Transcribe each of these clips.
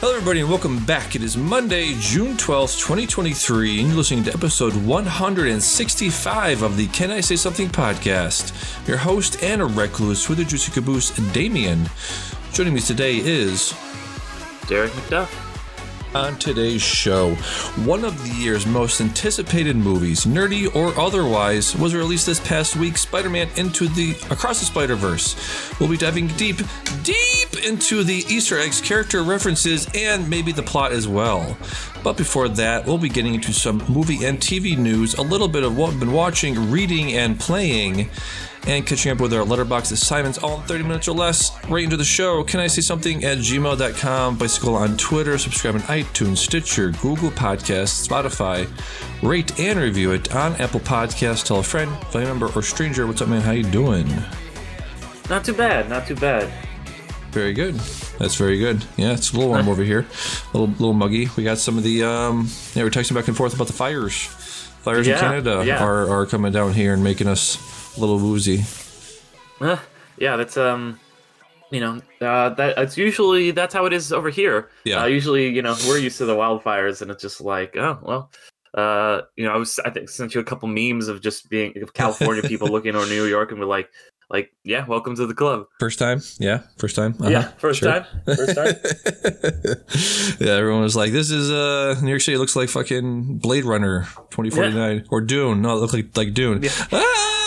Hello, everybody, and welcome back. It is Monday, June 12th, 2023, and you're listening to episode 165 of the Can I Say Something podcast. Your host, Anna Recluse, with the Juicy Caboose, Damian. Joining me today is Derick McDuff on today's show. One of the year's most anticipated movies, nerdy or otherwise, was released this past week, Spider-Man Into the Across the Spider-Verse. We'll be diving deep, deep into the Easter eggs, character references, and maybe the plot as well. But before that, we'll be getting into some movie and TV news, a little bit of what we've been watching, reading, and playing and catching up with our Letterboxd assignments all in 30 minutes or less. Right into the show. Can I say something at gmail.com? bisickle on Twitter. Subscribe on iTunes, Stitcher, Google Podcasts, Spotify. Rate and review it on Apple Podcasts. Tell a friend, family member, or stranger. What's up, man? How you doing? Not too bad. Not too bad. Very good. That's very good. Yeah, it's a little warm over here. A little, little muggy. We got some of the, um, yeah, we're texting back and forth about the fires. Fires Yeah, in Canada yeah. are, are coming down here and making us a little woozy. Uh, yeah, that's um, you know, uh, that it's usually that's how it is over here. Yeah. Uh, usually, you know, we're used to the wildfires, and it's just like, oh well. Uh, you know, I was I think sent you a couple memes of just being of California people looking over New York, and we're like, like, yeah, welcome to the club. First time? Yeah, first time. Uh-huh. Yeah, first Sure. time, first time. yeah, everyone was like, "This is uh, New York City looks like fucking Blade Runner 2049 or Dune." No, it looked like like Dune. Ah!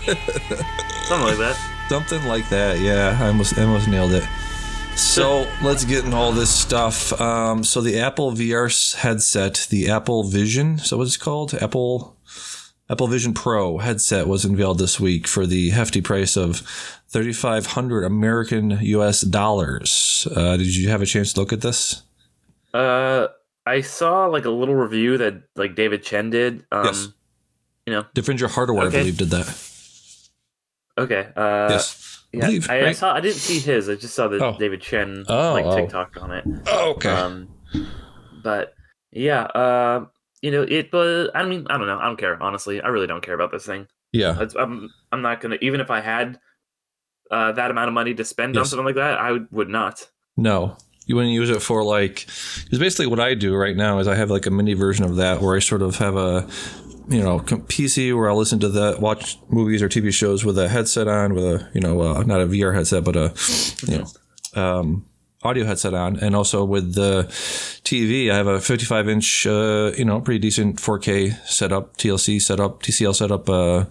Something like that. Something like that. Yeah, I almost I almost nailed it. So let's get in all this stuff. Um, so the Apple VR headset, the Apple Vision, so what's it called? Apple Apple Vision Pro headset was unveiled this week for the hefty price of 3,500 American US dollars. Uh, did you have a chance to look at this? Uh, I saw like a little review that like David Chen did. Um, Yes. you know, Differential Hardware, Okay. I believe, did that. Okay. Uh, yes. I Yeah, believe, I, I saw. I didn't see his. I just saw the Oh. David Chen Oh, like oh. TikTok on it. Oh, okay. Um, but yeah, uh, you know, it. But I mean, I don't know. I don't care. Honestly, I really don't care about this thing. yeah. It's, I'm. I'm not gonna. Even if I had uh, that amount of money to spend on something like that, I would, would not. No, you wouldn't use it for like. Because basically, what I do right now is I have like a mini version of that where I sort of have a, you know, PC where I listen to the watch movies or TV shows with a headset on, with a you know, uh, not a VR headset, but a, you know, um, audio headset on, and also with the TV, I have a 55 inch, uh, you know, pretty decent 4K setup, TLC setup, TCL setup, uh,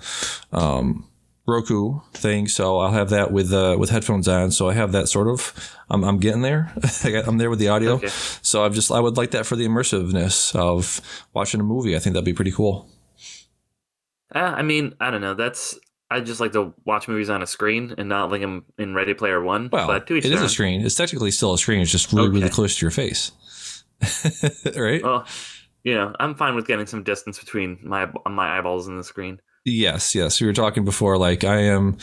um, Roku thing, so I'll have that with uh, with headphones on. So I have that sort of. I'm, I'm getting there. I got, I'm there with the audio. Okay. So I've just I would like that for the immersiveness of watching a movie. I think that'd be pretty cool. Uh, I mean, I don't know. That's. I just like to watch movies on a screen and not like them in Ready Player One. Well, but to each is their a screen. It's technically still a screen. It's just really really close to your face. right? Well, you know, I'm fine with getting some distance between my my eyeballs and the screen. Yes, yes. We were talking before. Like I am,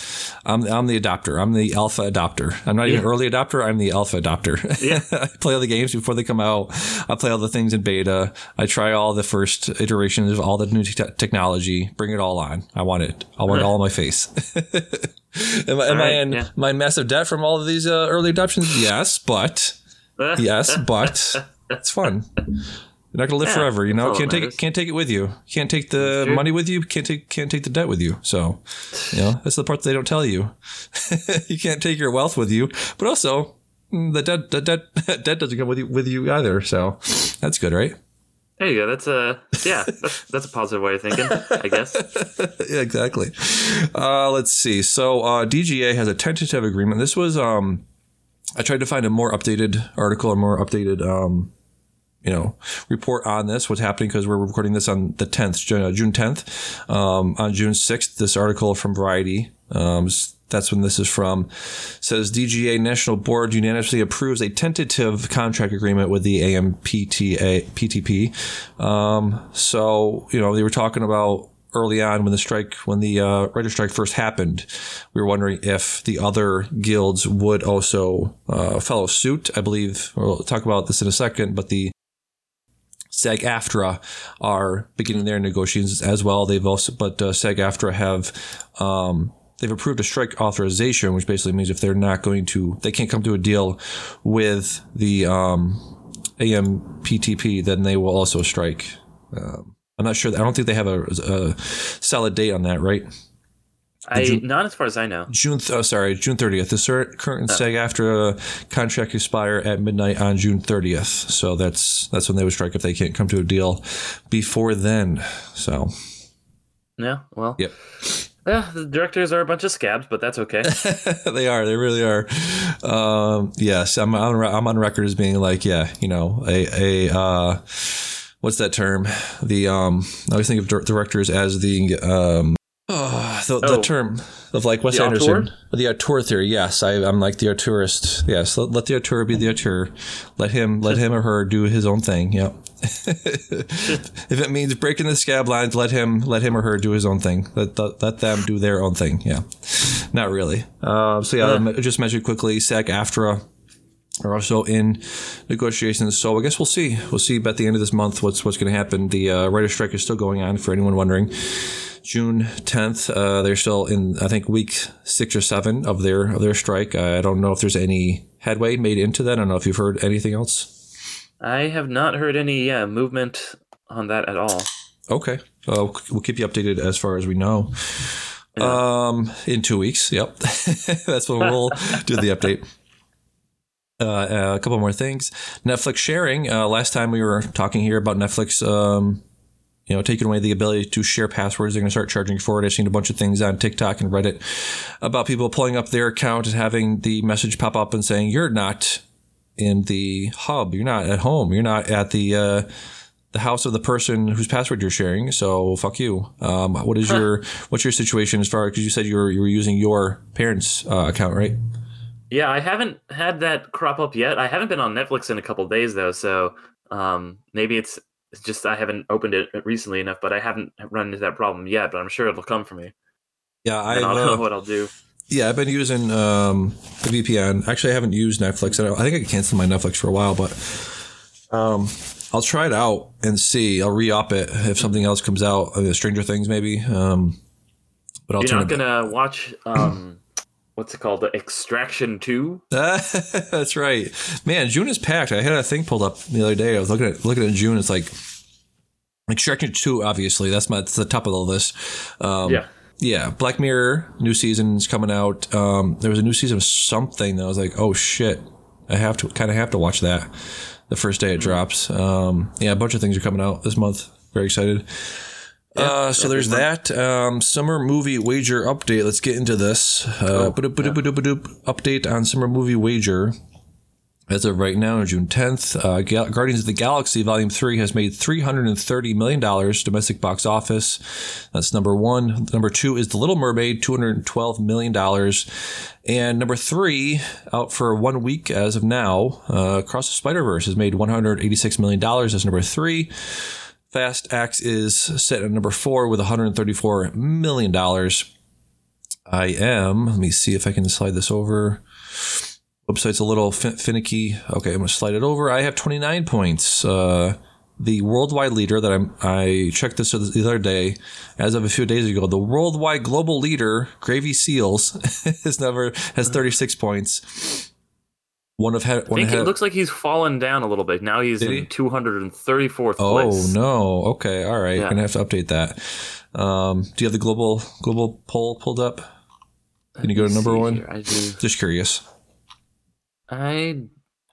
I'm, I'm the adopter. I'm the alpha adopter. I'm not even early adopter. I'm the alpha adopter. Yeah. I play all the games before they come out. I play all the things in beta. I try all the first iterations of all the new te- technology. Bring it all on. I want it. I want it all on my face. am I, am I in yeah. my massive debt from all of these uh, early adoptions? Yes, but yes, but it's fun. You're not gonna live Yeah, forever, you know. Can't take it. Can't take it with you. Can't take the money with you. Can't take. Can't take the debt with you. So, you know, that's the part they don't tell you. you can't take your wealth with you, but also mm, the debt. The debt. debt doesn't come with you with you either. So, that's good, right? There you go. That's a yeah. That's, that's a positive way of thinking, I guess. yeah, exactly. Uh, let's see. So uh, DGA has a tentative agreement. This was um, I tried to find a more updated article, a more updated um, you know, report on this, what's happening, because we're recording this on the 10th, June, uh, 10th. Um, on June 6th, this article from Variety, um, that's when this is from, says DGA National Board unanimously approves a tentative contract agreement with the AMPTA, PTP. Um, so, you know, they were talking about early on when the strike, when the uh, writer strike first happened, we were wondering if the other guilds would also uh, follow suit. I believe we'll talk about this in a second, but the SAG AFTRA are beginning their negotiations as well. They've also, but uh, SAG AFTRA have um, they've approved a strike authorization, which basically means if they're not going to, they can't come to a deal with the um, AMPTP, then they will also strike. Um, I'm not sure. I don't think they have a, a solid date on that, right? I June- not as far as I know. June, oh, sorry, June 30th. The current SAG AFTRA contract expire at midnight on June 30th. So that's that's when they would strike if they can't come to a deal before then. So Yeah, well, Yep. Yeah, the directors are a bunch of scabs, but that's okay. they are, they really are. Um, yes, I'm on I'm on record as being like, yeah, you know, a a uh, what's that term? The um, I always think of directors as the um. Oh, the, the Oh. term of like Wes The Anderson, auteur? the auteur theory. Yes, I, I'm like the auteurist. Yes, let, let the auteur be the auteur. Let him, let him or her do his own thing. Yep. if it means breaking the scab lines, let him, let him or her do his own thing. Let let, let them do their own thing. Yeah, not really. Uh, so yeah, I just mentioned quickly. SAG AFTRA are also in negotiations. So I guess we'll see. We'll see at the end of this month what's what's going to happen. The uh, writer strike is still going on. For anyone wondering, June 10th, uh, they're still in I think week six or seven of their of their strike. Uh, I don't know if there's any headway made into that. I don't know if you've heard anything else. I have not heard any yeah, movement on that at all. Okay, uh, we'll keep you updated as far as we know. Um, in two weeks. Yep, that's when we'll do the update. Uh, a couple more things. Netflix sharing. Uh, last time we were talking here about Netflix, um, you know, taking away the ability to share passwords. They're going to start charging for it. I've seen a bunch of things on TikTok and Reddit about people pulling up their account and having the message pop up and saying, "You're not in the hub. You're not at home. You're not at the." Uh, the house of the person whose password you're sharing. So fuck you. Um, what is your what's your situation as far because you said you were you were using your parents' uh, account, right? Yeah, I haven't had that crop up yet. I haven't been on Netflix in a couple days though, so um, maybe it's it's just I haven't opened it recently enough, but I haven't run into that problem yet. But I'm sure it'll come for me. Yeah, I And I'll know uh, what I'll do. yeah I've been using um, the VPN. Actually, I haven't used Netflix. I, I think I canceled my Netflix for a while, but um, I'll try it out and see. I'll re up it if something else comes out. Uh, Stranger Things maybe. Um, but I'll You're not gonna watch um, what's it called, the Extraction Two? That's right, man. June is packed. I had a thing pulled up the other day. I was looking at looking at June. It's like Extraction Two. Obviously, that's my that's the top of the list. Um, yeah, yeah. Black Mirror new season's coming out. Um, there was a new season of something that I was like, oh shit, I have to kind of have to watch that the first day it drops. Um, yeah, a bunch of things are coming out this month. Very excited. Uh, so there's that um, summer movie wager update. Let's get into this. Uh, ba-doop, ba-doop. Update on summer movie wager. As of right now, June 10th, uh, Guardians of the Galaxy Volume 3 has made $330 million domestic box office. That's number one. Number two is The Little Mermaid, $212 million. And number three, out for one week as of now, uh, Across the Spider Verse has made $186 million. That's number three. Fast X is set at number four with $134 million. I am, let me see if I can slide this over. Website's a little fin- finicky. Okay, I'm to slide it over. I have 29 points. Uh, the worldwide leader that I'm, I checked this the other day, as of a few days ago, the worldwide global leader, Gravy Seals, is never has 36 points. One of had I think it looks like he's fallen down a little bit. Now he's Did in he? 234th Oh place. no! Okay, all right. Yeah. Gonna have to update that. Um, do you have the global global poll pulled up? Can you go to number one? here, I do. Just curious. I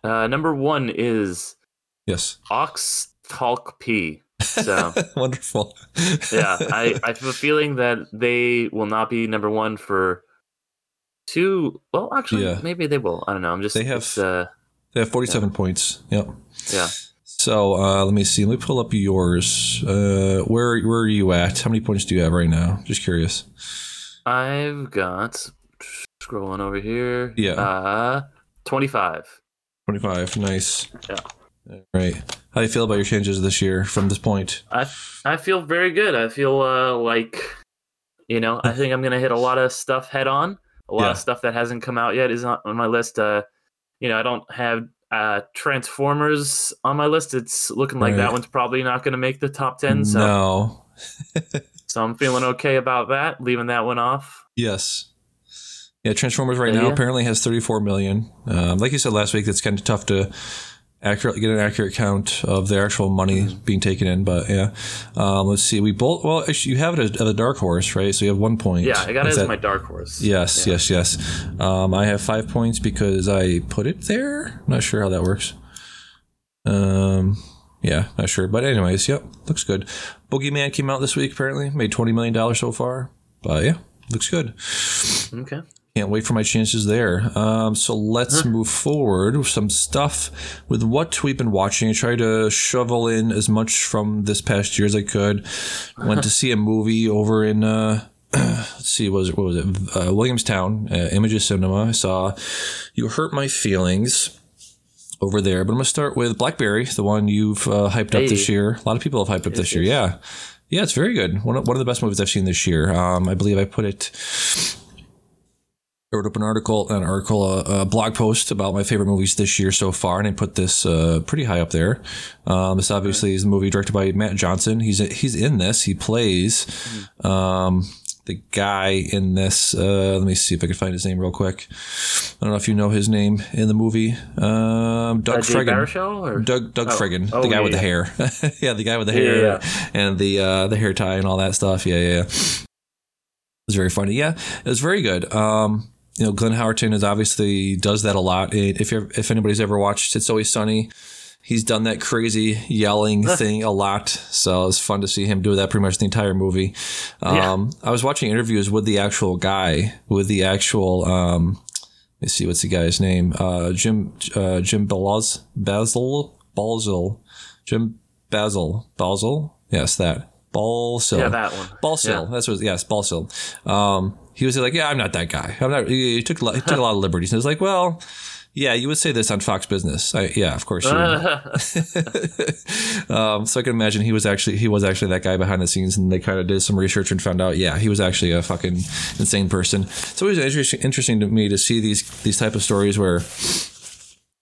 uh, number one is Yes. Ox Talk P. So Wonderful. yeah, I, I have a feeling that they will not be number one for two. Well, actually, Yeah. maybe they will. I don't know. I'm just They have- uh, they have 47 points. Yep. yeah. So uh, let me see. Let me pull up yours. Uh, where where are you at? How many points do you have right now? Just curious. I've got scrolling over here. Yeah. Uh, twenty five. 25. Nice. Yeah. All right. How do you feel about your changes this year from this point? I I feel very good. I feel uh, like you know I think I'm gonna hit a lot of stuff head on. A lot Yeah. of stuff that hasn't come out yet is on, on my list. Uh, you know I don't have Uh, Transformers on my list. It's looking like Right. that one's probably not going to make the top ten. So, No. so I'm feeling okay about that. Leaving that one off. Yes. Yeah, Transformers right Uh, now yeah. apparently has 34 million. Um, like you said last week, it's kind of tough to accurately get an accurate count of the actual money Mm-hmm. being taken in. But yeah, um, let's see. We both well, actually, you have it as, as a dark horse, right? So you have one point. Yeah, I got it as that- my dark horse. Yes, Yeah. yes, yes. Um, I have five points because I put it there. I'm Not sure how that works. Um, yeah, not sure. But anyways, yep, looks good. Boogeyman came out this week. Apparently, made twenty million dollars so far. But yeah, looks good. Okay. Can't wait for my chances there. Um, so let's move forward with some stuff with what we've been watching. I tried to shovel in as much from this past year as I could. Went to see a movie over in, uh, let's see, what was it? What was it? Uh, Williamstown, uh, Images Cinema. I saw You Hurt My Feelings over there. But I'm going to start with Blackberry, the one you've uh, hyped up this year. A lot of people have hyped up this year. Yeah. Yeah, it's very good. One of, one of the best movies I've seen this year. Um, I believe I put it I wrote up an article, an article, a, a blog post about my favorite movies this year so far, and I put this uh, pretty high up there. Um, this obviously is a movie directed by Matt Johnson. He's he's in this. He plays um, the guy in this. Uh, let me see if I can find his name real quick. I don't know if you know his name in the movie. Um, Doug Uh, Fregin. Doug Doug Oh. Fregin, Oh, the guy yeah, with the hair. yeah, the guy with the Yeah, hair yeah, and the uh, the hair tie and all that stuff. Yeah, yeah. yeah. It was very funny. Yeah, it was very good. Um, you know, Glenn Howerton is obviously does that a lot. If you're, if anybody's ever watched It's Always Sunny, he's done that crazy yelling thing a lot. So it's fun to see him do that pretty much the entire movie. Yeah. Um, I was watching interviews with the actual guy, with the actual. Um, let me see, what's the guy's name? Uh, Jim uh, Jim Belaz, Basil Balzel, Jim Basil Basil. Yes, that Balsil. yeah, that one. Balsil. Yeah. That's what. Yes, Balsil. Um, he was like, "Yeah, I'm not that guy. I'm not." He, took a lot, he took a lot of liberties. And I was like, "Well, yeah, you would say this on Fox Business. I, yeah, of course you." um, so I can imagine he was actually he was actually that guy behind the scenes, and they kind of did some research and found out, yeah, he was actually a fucking insane person. So it was interesting, interesting to me to see these these type of stories where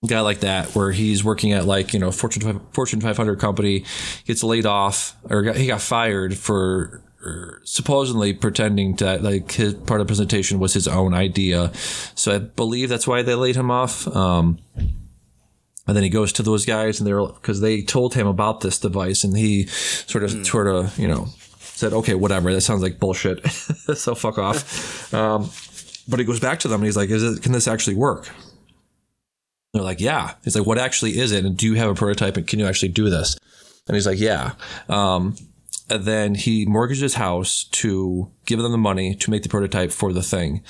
a guy like that where he's working at like you know fortune 5 fortune 500 company gets laid off or got, he got fired for supposedly pretending that like his part of the presentation was his own idea so i believe that's why they laid him off um and then he goes to those guys and they're because they told him about this device and he sort of sort of you know said okay whatever that sounds like bullshit so fuck off um but he goes back to them and he's like is it can this actually work they're like, yeah. He's like, what actually is it? And do you have a prototype? And can you actually do this? And he's like, yeah. Um, and then he mortgaged his house to give them the money to make the prototype for the thing.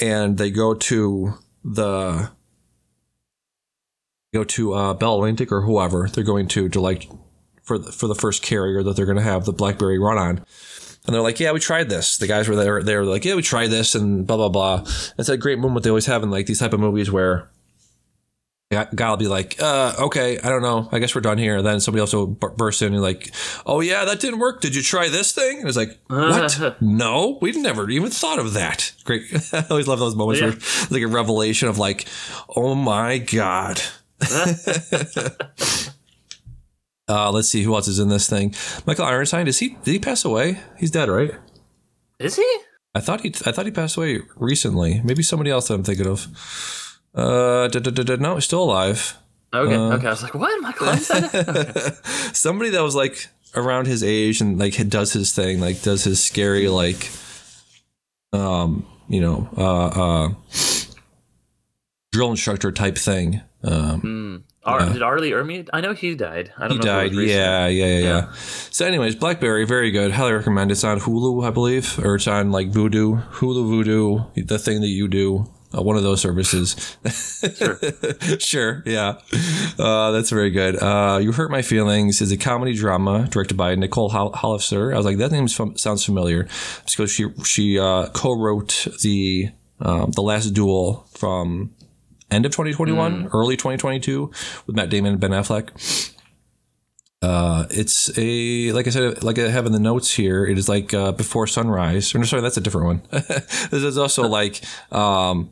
And they go to the go to uh, Bell Atlantic or whoever they're going to to like for the, for the first carrier that they're going to have the BlackBerry run on. And they're like, yeah, we tried this. The guys were there. They were like, yeah, we tried this, and blah blah blah. It's that great moment they always have in like these type of movies where guy will be like, uh, okay, I don't know. I guess we're done here. And then somebody else will bur- burst in and like, oh yeah, that didn't work. Did you try this thing? And it's like, what? no, we've never even thought of that. Great. I always love those moments Yeah. where it's like a revelation of like, oh my God. Uh, let's see who else is in this thing. Michael Ironside, is he? Did he pass away? He's dead, right? Is he? I thought he. I thought he passed away recently. Maybe somebody else that I'm thinking of. Uh, da, da, da, da, no, he's still alive. Okay. Uh, okay. I was like, what? Michael Einstein? somebody that was like around his age and like does his thing, like does his scary like, um, you know, uh, uh, drill instructor type thing. Um, Hmm. Ar-. Did R. Lee Ermey? I know he died. I don't he know. died. If it was recent. Yeah, yeah, yeah, yeah, Yeah. So, anyways, BlackBerry, very good. Highly recommend. It's on Hulu, I believe, or it's on like Vudu, Hulu, Vudu, the thing that you do. Uh, one of those services. Sure. sure. Yeah. Uh, that's very good. Uh, you Hurt My Feelings is a comedy drama directed by Nicole Hol- Holofcener. I was like, that name fam- sounds familiar. Because she she uh, co-wrote the um, the Last Duel from end of 2021, early 2022 with Matt Damon and Ben Affleck. Uh, it's a like I said, like I have in the notes here. It is like uh, before sunrise. Or no, sorry, that's a different one. this is also like um,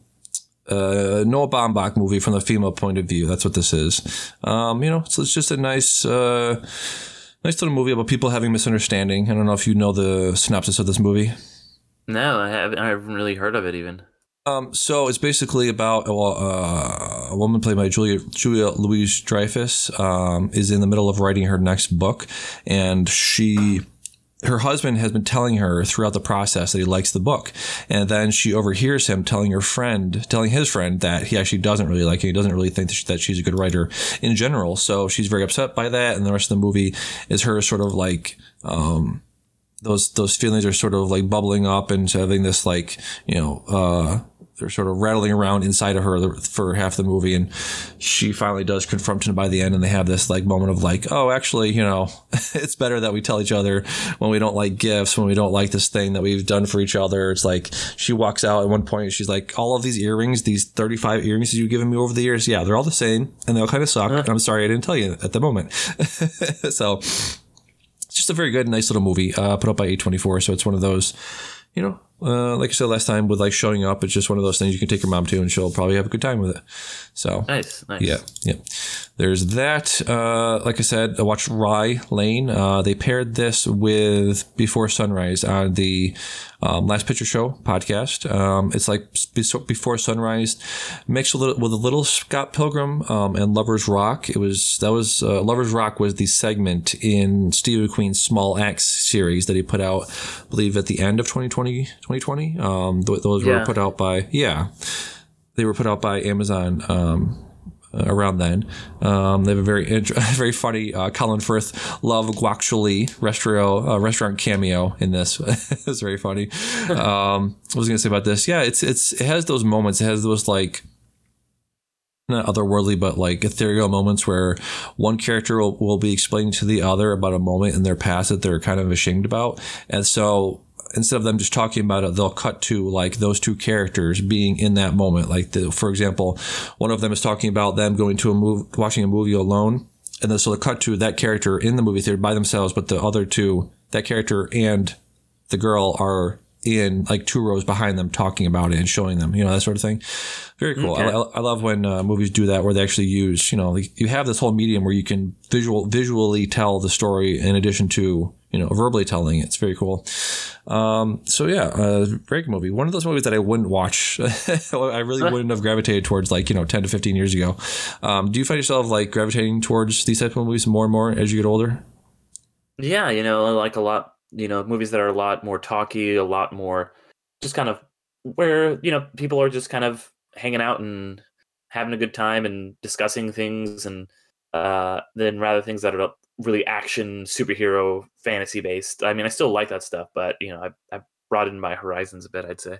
uh, Noah Baumbach movie from the female point of view. That's what this is. Um, you know, so it's just a nice, uh, nice little movie about people having misunderstanding. I don't know if you know the synopsis of this movie. No, I haven't. I haven't really heard of it even. Um, so it's basically about well, uh, a woman played by Julia Julia Louise Dreyfus um, is in the middle of writing her next book, and she her husband has been telling her throughout the process that he likes the book. And then she overhears him telling her friend, telling his friend that he actually doesn't really like it. He doesn't really think that, she, that she's a good writer in general. So she's very upset by that. And the rest of the movie is her sort of like, um, those, those feelings are sort of like bubbling up and having this like, you know, uh, they're sort of rattling around inside of her for half the movie and she finally does confront him by the end and they have this like moment of like oh actually you know it's better that we tell each other when we don't like gifts when we don't like this thing that we've done for each other. It's like she walks out at one point she's like all of these earrings these 35 earrings that you've given me over the years yeah they're all the same and they all kind of suck and i'm sorry i didn't tell you at the moment. So it's just a very good nice little movie uh, put up by a24 so it's one of those you know uh, like I said last time, with like showing up, it's just one of those things you can take your mom to, and she'll probably have a good time with it. So nice, nice. Yeah, yeah. There's that. Uh, like I said, I watched Rye Lane. Uh, they paired this with Before Sunrise on the um, Last Picture Show podcast. Um, it's like Before Sunrise mixed with a little, with a little Scott Pilgrim um, and Lovers Rock. It was that was uh, Lovers Rock was the segment in Steve McQueen's Small Axe series that he put out, I believe, at the end of 2020. 2020. Um, th- those yeah. were put out by yeah, they were put out by Amazon. Um, around then. Um, they have a very very funny uh, Colin Firth love guacamole restaurant uh, restaurant cameo in this. it's very funny. Um, what was I to say about this? Yeah, it's it's it has those moments. It has those like not otherworldly, but like ethereal moments where one character will, will be explaining to the other about a moment in their past that they're kind of ashamed about. And so instead of them just talking about it, they'll cut to like those two characters being in that moment. Like, the, for example, one of them is talking about them going to a movie, watching a movie alone. And then so they cut to that character in the movie theater by themselves, but the other two, that character and the girl are in like two rows behind them talking about it and showing them, you know, that sort of thing. Very cool. Okay. I, I, love when uh, movies do that where they actually use, you know, like you have this whole medium where you can visual visually tell the story in addition to, you know, verbally telling. It. It's very cool. Um, so yeah, uh, great movie. One of those movies that I wouldn't watch. I really wouldn't have gravitated towards like, you know, 10 to 15 years ago. Um, do you find yourself like gravitating towards these types of movies more and more as you get older? Yeah, you know, like a lot, you know, movies that are a lot more talky, a lot more just kind of where, you know, people are just kind of hanging out and having a good time and discussing things and uh, then rather things that are really action superhero fantasy based. I mean, I still like that stuff, but you know, I I broadened my horizons a bit. I'd say.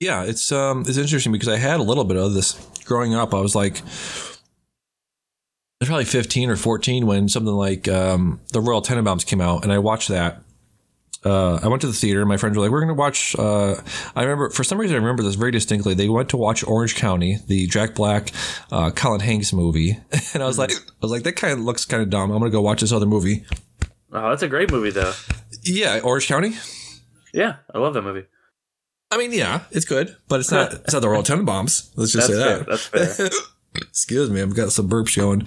Yeah, it's um it's interesting because I had a little bit of this growing up. I was like, was probably fifteen or fourteen when something like um, the Royal Tenenbaums came out, and I watched that uh, I went to the theater. My friends were like, "We're going to watch." Uh, I remember for some reason I remember this very distinctly. They went to watch Orange County, the Jack Black, uh, Colin Hanks movie, and I was like, "I was like, that kind of looks kind of dumb. I'm going to go watch this other movie." Oh, that's a great movie, though. Yeah, Orange County. Yeah, I love that movie. I mean, yeah, it's good, but it's not. it's not the Royal Tenenbaums. Let's just that's say fair. that. That's fair. Excuse me, I've got some burps going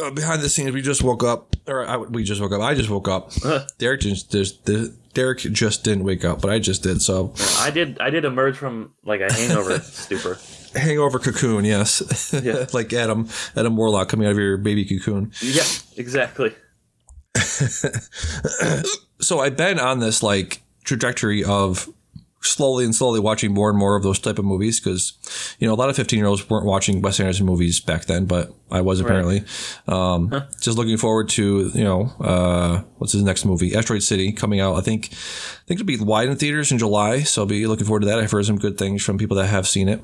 uh, behind the scenes, we just woke up, or I, we just woke up. I just woke up. Derick just, just Derick just didn't wake up, but I just did. So I did. I did emerge from like a hangover stupor. Hangover cocoon, yes. Yeah. like Adam, Adam Warlock coming out of your baby cocoon. Yeah, exactly. so I've been on this like trajectory of slowly and slowly watching more and more of those type of movies because you know a lot of 15 year olds weren't watching Wes Anderson movies back then but I was apparently right. um, huh. just looking forward to you know uh, what's his next movie Asteroid City coming out I think I think it'll be wide in theaters in July so I'll be looking forward to that I've heard some good things from people that have seen it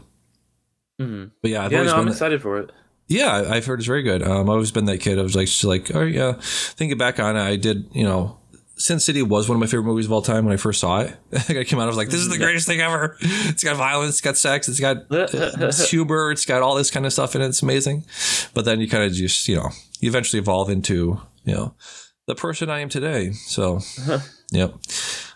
mm-hmm. but yeah I've yeah always no, been I'm excited for it yeah, I've heard it's very good. Um, I've always been that kid. I was like, just like, oh yeah. Thinking back on it, I did, you know, Sin City was one of my favorite movies of all time when I first saw it. I came out, I was like, this is the greatest thing ever. It's got violence, it's got sex, it's got it's humor, it's got all this kind of stuff in it. It's amazing. But then you kind of just, you know, you eventually evolve into, you know, the person I am today. So, yep.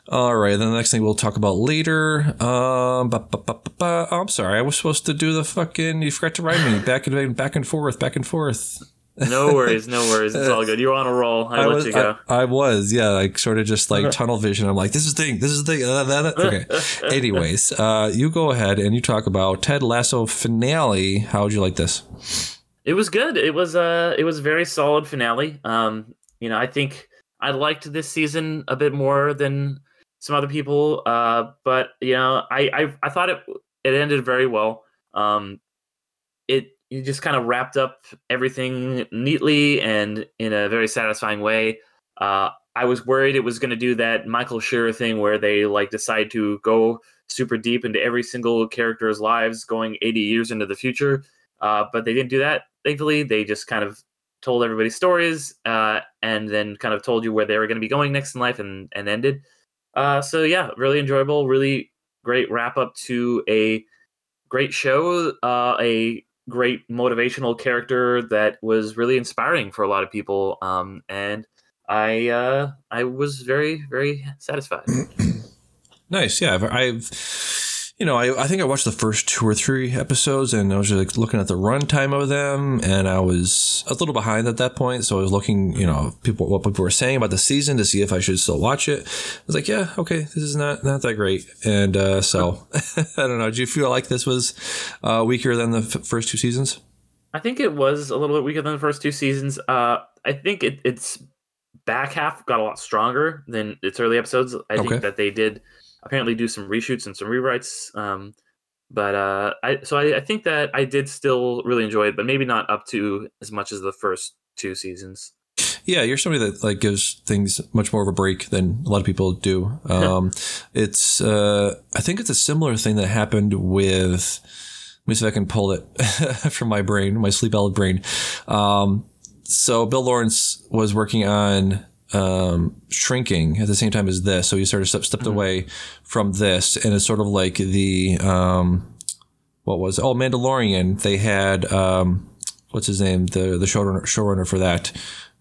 All right, then the next thing we'll talk about later. Um, ba, ba, ba, oh, I'm sorry, I was supposed to do the fucking. You forgot to write me back and back and forth, back and forth. No worries, no worries. It's all good. You're on a roll. I, I let was, you go. I, I, was, yeah, like sort of just like tunnel vision. I'm like, this is the thing, this is the thing. Uh, that, okay. Anyways, uh, you go ahead and you talk about Ted Lasso finale. How would you like this? It was good. It was uh it was a very solid finale. Um, you know, I think I liked this season a bit more than some other people. Uh, but you know, I I, I thought it it ended very well. Um, it you just kind of wrapped up everything neatly and in a very satisfying way. Uh, I was worried it was going to do that Michael Schur thing where they like decide to go super deep into every single character's lives, going 80 years into the future. Uh, but they didn't do that. Thankfully, they just kind of told everybody stories uh, and then kind of told you where they were going to be going next in life and, and ended. Uh, so yeah, really enjoyable, really great wrap up to a great show, uh, a great motivational character that was really inspiring for a lot of people. Um, and I uh, I was very very satisfied. nice, yeah. I've, I've you know, I, I think I watched the first two or three episodes and I was like looking at the runtime of them and I was a little behind at that point. So I was looking, you know, people, what people were saying about the season to see if I should still watch it. I was like, yeah, okay, this is not, not that great. And, uh, so I don't know. Do you feel like this was, uh, weaker than the f- first two seasons? I think it was a little bit weaker than the first two seasons. Uh, I think it, it's back half got a lot stronger than its early episodes. I okay. think that they did, apparently do some reshoots and some rewrites. Um, but uh, I so I, I, think that I did still really enjoy it, but maybe not up to as much as the first two seasons. Yeah, you're somebody that like gives things much more of a break than a lot of people do. Um, it's uh, I think it's a similar thing that happened with. Let me see if I can pull it from my brain, my sleep out brain. Um, so Bill Lawrence was working on um, shrinking at the same time as this. So he sort of stepped, stepped mm-hmm. away from this, and it's sort of like the um, what was it? oh Mandalorian. They had um, what's his name the the showrunner, showrunner for that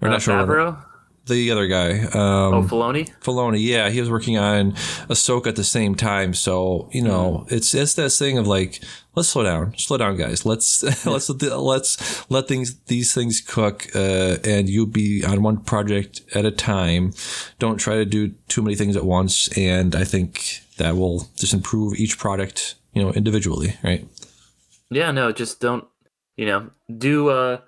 or uh, not showrunner. Favreau? the other guy. Um, oh, Filoni. Filoni, yeah, he was working on Ahsoka at the same time. So you know, mm. it's it's that thing of like, let's slow down, slow down, guys. Let's let's let's let things these things cook, uh, and you be on one project at a time. Don't try to do too many things at once, and I think that will just improve each product, you know, individually, right? Yeah, no, just don't, you know, do. uh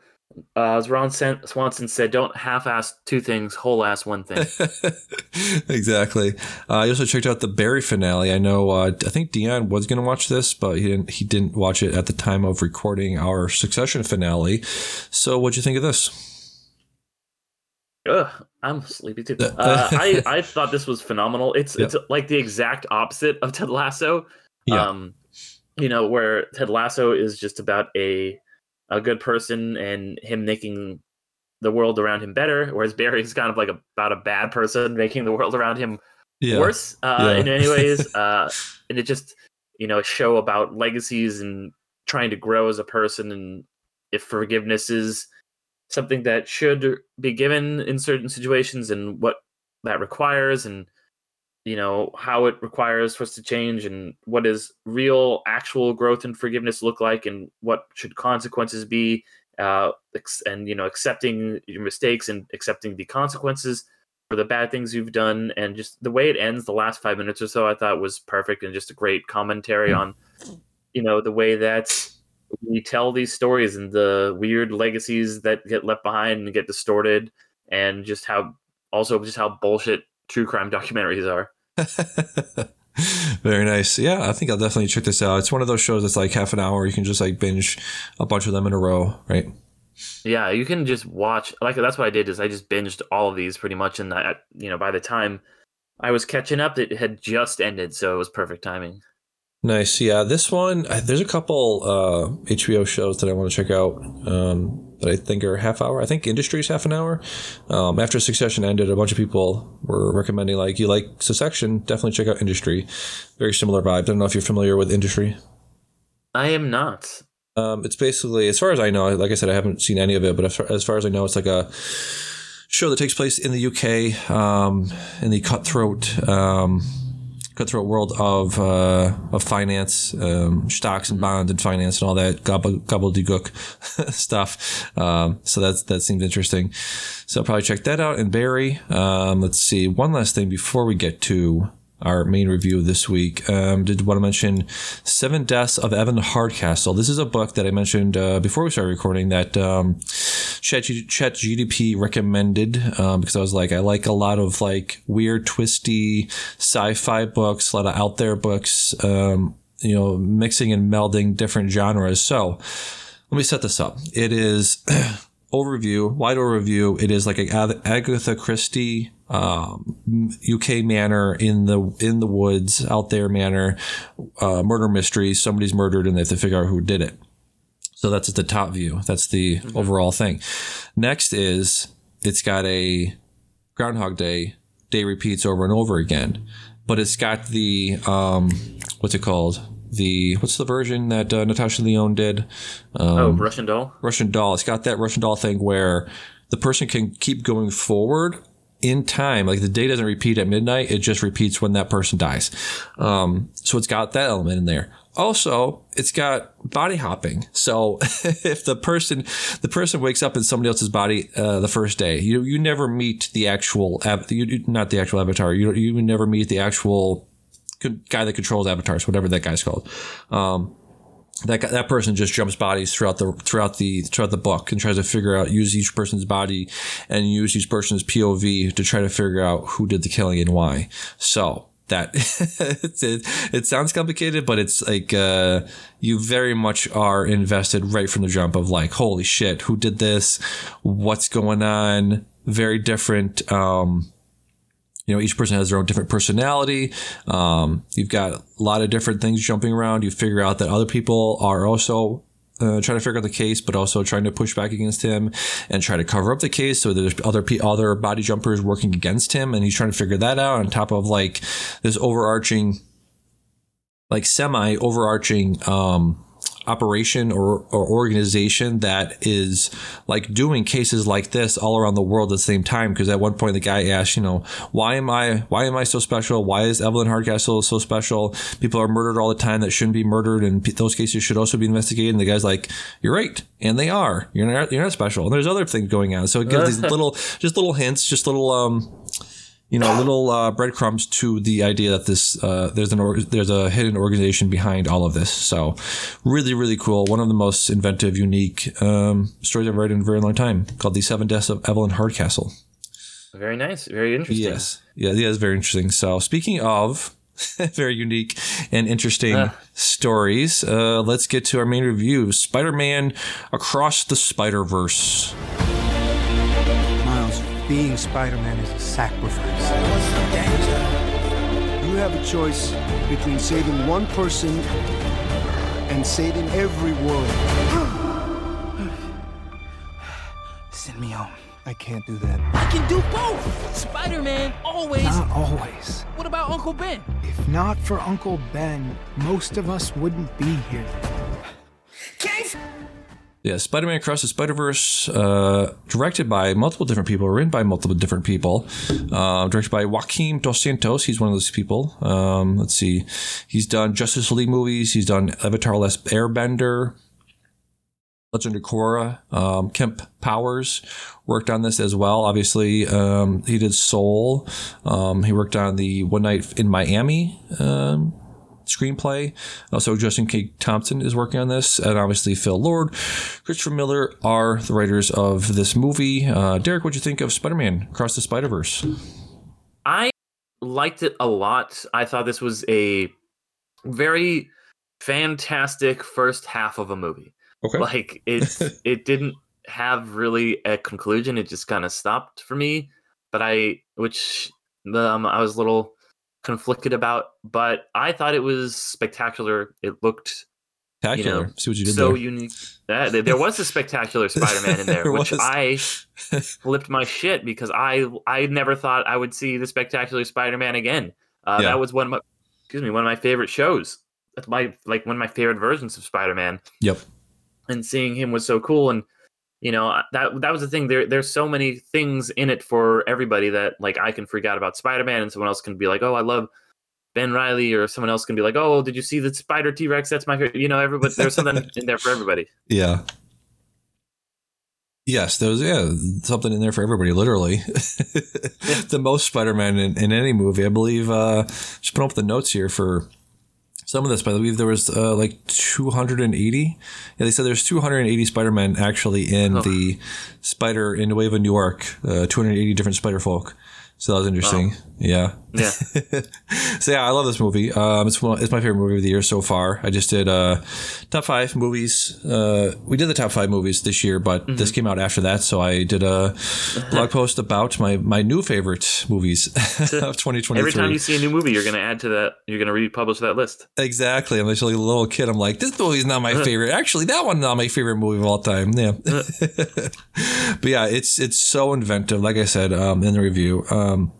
uh, as Ron Swanson said, don't half-ass two things, whole-ass one thing. exactly. Uh, I also checked out the Barry finale. I know. Uh, I think Dion was going to watch this, but he didn't. He didn't watch it at the time of recording our Succession finale. So, what'd you think of this? Ugh, I'm sleepy too. Uh, I I thought this was phenomenal. It's yep. it's like the exact opposite of Ted Lasso. Yeah. Um, you know, where Ted Lasso is just about a a good person and him making the world around him better, whereas Barry's kind of like a, about a bad person making the world around him yeah. worse uh, yeah. in many ways. Uh, and it just, you know, a show about legacies and trying to grow as a person and if forgiveness is something that should be given in certain situations and what that requires and you know how it requires for us to change and what does real actual growth and forgiveness look like and what should consequences be uh, and you know accepting your mistakes and accepting the consequences for the bad things you've done. And just the way it ends the last five minutes or so i thought was perfect and just a great commentary on you know the way that we tell these stories and the weird legacies that get left behind and get distorted and just how also just how bullshit true crime documentaries are. Very nice. Yeah, I think I'll definitely check this out. It's one of those shows that's like half an hour. You can just like binge a bunch of them in a row, right? Yeah, you can just watch. Like that's what I did is I just binged all of these pretty much, and that you know, by the time I was catching up, it had just ended, so it was perfect timing. Nice. Yeah, this one, there's a couple uh, HBO shows that I want to check out um, that I think are half hour. I think Industry's half an hour. Um, after Succession ended, a bunch of people were recommending, like, you like Succession, definitely check out Industry. Very similar vibe. I don't know if you're familiar with Industry. I am not. Um, it's basically, as far as I know, like I said, I haven't seen any of it, but as far as I know, it's like a show that takes place in the UK um, in the cutthroat um, cutthroat world of uh, of finance, um, stocks and bond and finance and all that gobble, gobbledygook stuff. Um, so that's that seems interesting. So I'll probably check that out. And Barry, um, let's see one last thing before we get to our main review this week. Um, did want to mention Seven Deaths of Evan Hardcastle. This is a book that I mentioned uh, before we started recording that um, Chat, Chat GPT recommended um, because I was like, I like a lot of like weird, twisty sci-fi books, a lot of out there books, um, you know, mixing and melding different genres. So let me set this up. It is overview, wide overview. It is like a Agatha Christie um, UK manor in the in the woods out there manor uh, murder mystery. Somebody's murdered and they have to figure out who did it. So that's at the top view. That's the mm-hmm. overall thing. Next is it's got a Groundhog Day. Day repeats over and over again, but it's got the um, what's it called? The what's the version that uh, Natasha Lyonne did? Um, oh, Russian Doll. Russian Doll. It's got that Russian Doll thing where the person can keep going forward in time. Like the day doesn't repeat at midnight; it just repeats when that person dies. Um, so it's got that element in there. Also, it's got body hopping. So if the person the person wakes up in somebody else's body uh, the first day, you you never meet the actual you, not the actual avatar. You you never meet the actual guy that controls avatars, whatever that guy's called. Um, that that person just jumps bodies throughout the throughout the throughout the book and tries to figure out use each person's body and use each person's POV to try to figure out who did the killing and why. So that it, it sounds complicated, but it's like uh, you very much are invested right from the jump of like, holy shit, who did this? What's going on? Very different. Um, you know, each person has their own different personality. Um, you've got a lot of different things jumping around. You figure out that other people are also uh, trying to figure out the case, but also trying to push back against him and try to cover up the case. So there's other other body jumpers working against him, and he's trying to figure that out. On top of like this overarching, like semi overarching um, operation or, or organization that is like doing cases like this all around the world at the same time. Because at one point the guy asked you know why am i why am i so special? Why is evelyn hardcastle so special? People are murdered all the time that shouldn't be murdered and those cases should also be investigated. And the guy's like you're right and they are. You're not you're not special. And there's other things going on. So it gives these little just little hints just little um you know, little uh, breadcrumbs to the idea that this uh, there's an or- there's a hidden organization behind all of this. So, really, really cool. One of the most inventive, unique um, stories I've read in a very long time, called "The Seven Deaths of Evelyn Hardcastle." Very nice, very interesting. Yes, yeah, yeah, it's very interesting. So, speaking of very unique and interesting uh. stories, uh, let's get to our main review: Spider-Man Across the Spider-Verse Miles, being Spider-Man is a sacrifice. Have a choice between saving one person and saving every world. Send me home. I can't do that. I can do both! Spider-Man always... Not always. What about Uncle Ben? If not for Uncle Ben, most of us wouldn't be here. Case yeah, Spider-Man Across the Spider-Verse, uh, directed by multiple different people, written by multiple different people, uh, directed by Joaquin Dos Santos. He's one of those people. Um, let's see, he's done Justice League movies. He's done Avatar: Last Airbender, Legend of Korra. Um, Kemp Powers worked on this as well. Obviously, um, he did Soul. Um, he worked on the One Night in Miami um, screenplay. Also, Justin K. Thompson is working on this, and obviously Phil Lord, Christopher Miller are the writers of this movie. Uh, Derick, what do you think of Spider-Man Across the Spider Verse? I liked it a lot. I thought this was a very fantastic first half of a movie. Okay. Like it, it didn't have really a conclusion. It just kind of stopped for me. But I, which um, I was a little conflicted about, but I thought it was spectacular. It looked spectacular. You know, See what you did so there. unique. That, there was a spectacular Spider-Man in there, there which was. I flipped my shit because I I never thought I would see the spectacular Spider-Man again. Uh, yeah. That was one of my excuse me one of my favorite shows. That's my like one of my favorite versions of Spider-Man. Yep. And seeing him was so cool, and you know that that was the thing. There there's so many things in it for everybody that like I can freak out about Spider Man, and someone else can be like, oh, I love Ben Reilly, or someone else can be like, oh, did you see the Spider T Rex? That's my favorite. You know, everybody there's something in there for everybody. Yeah. Yes, there was yeah something in there for everybody. Literally, the most Spider-Man in, in any movie, I believe. Uh, just put up the notes here for some of this, but I believe there was uh, like 280. Yeah, they said there's 280 Spider-Men actually in Oh. the Spider in Nueva New York. Uh, 280 different Spider folk. So that was interesting. Yeah. Yeah. so yeah, I love this movie. Um, it's one, it's my favorite movie of the year so far. I just did uh, top five movies. Uh, we did the top five movies this year, but Mm-hmm. this came out after that, so I did a blog post about my my new favorite movies of 2023. Every time you see a new movie, you're gonna add to that. You're gonna republish that list. Exactly. I'm just like a little kid. I'm like, this movie's not my favorite. Actually, that one's not my favorite movie of all time. Yeah. but yeah, it's it's so inventive. Like I said um, in the review, um,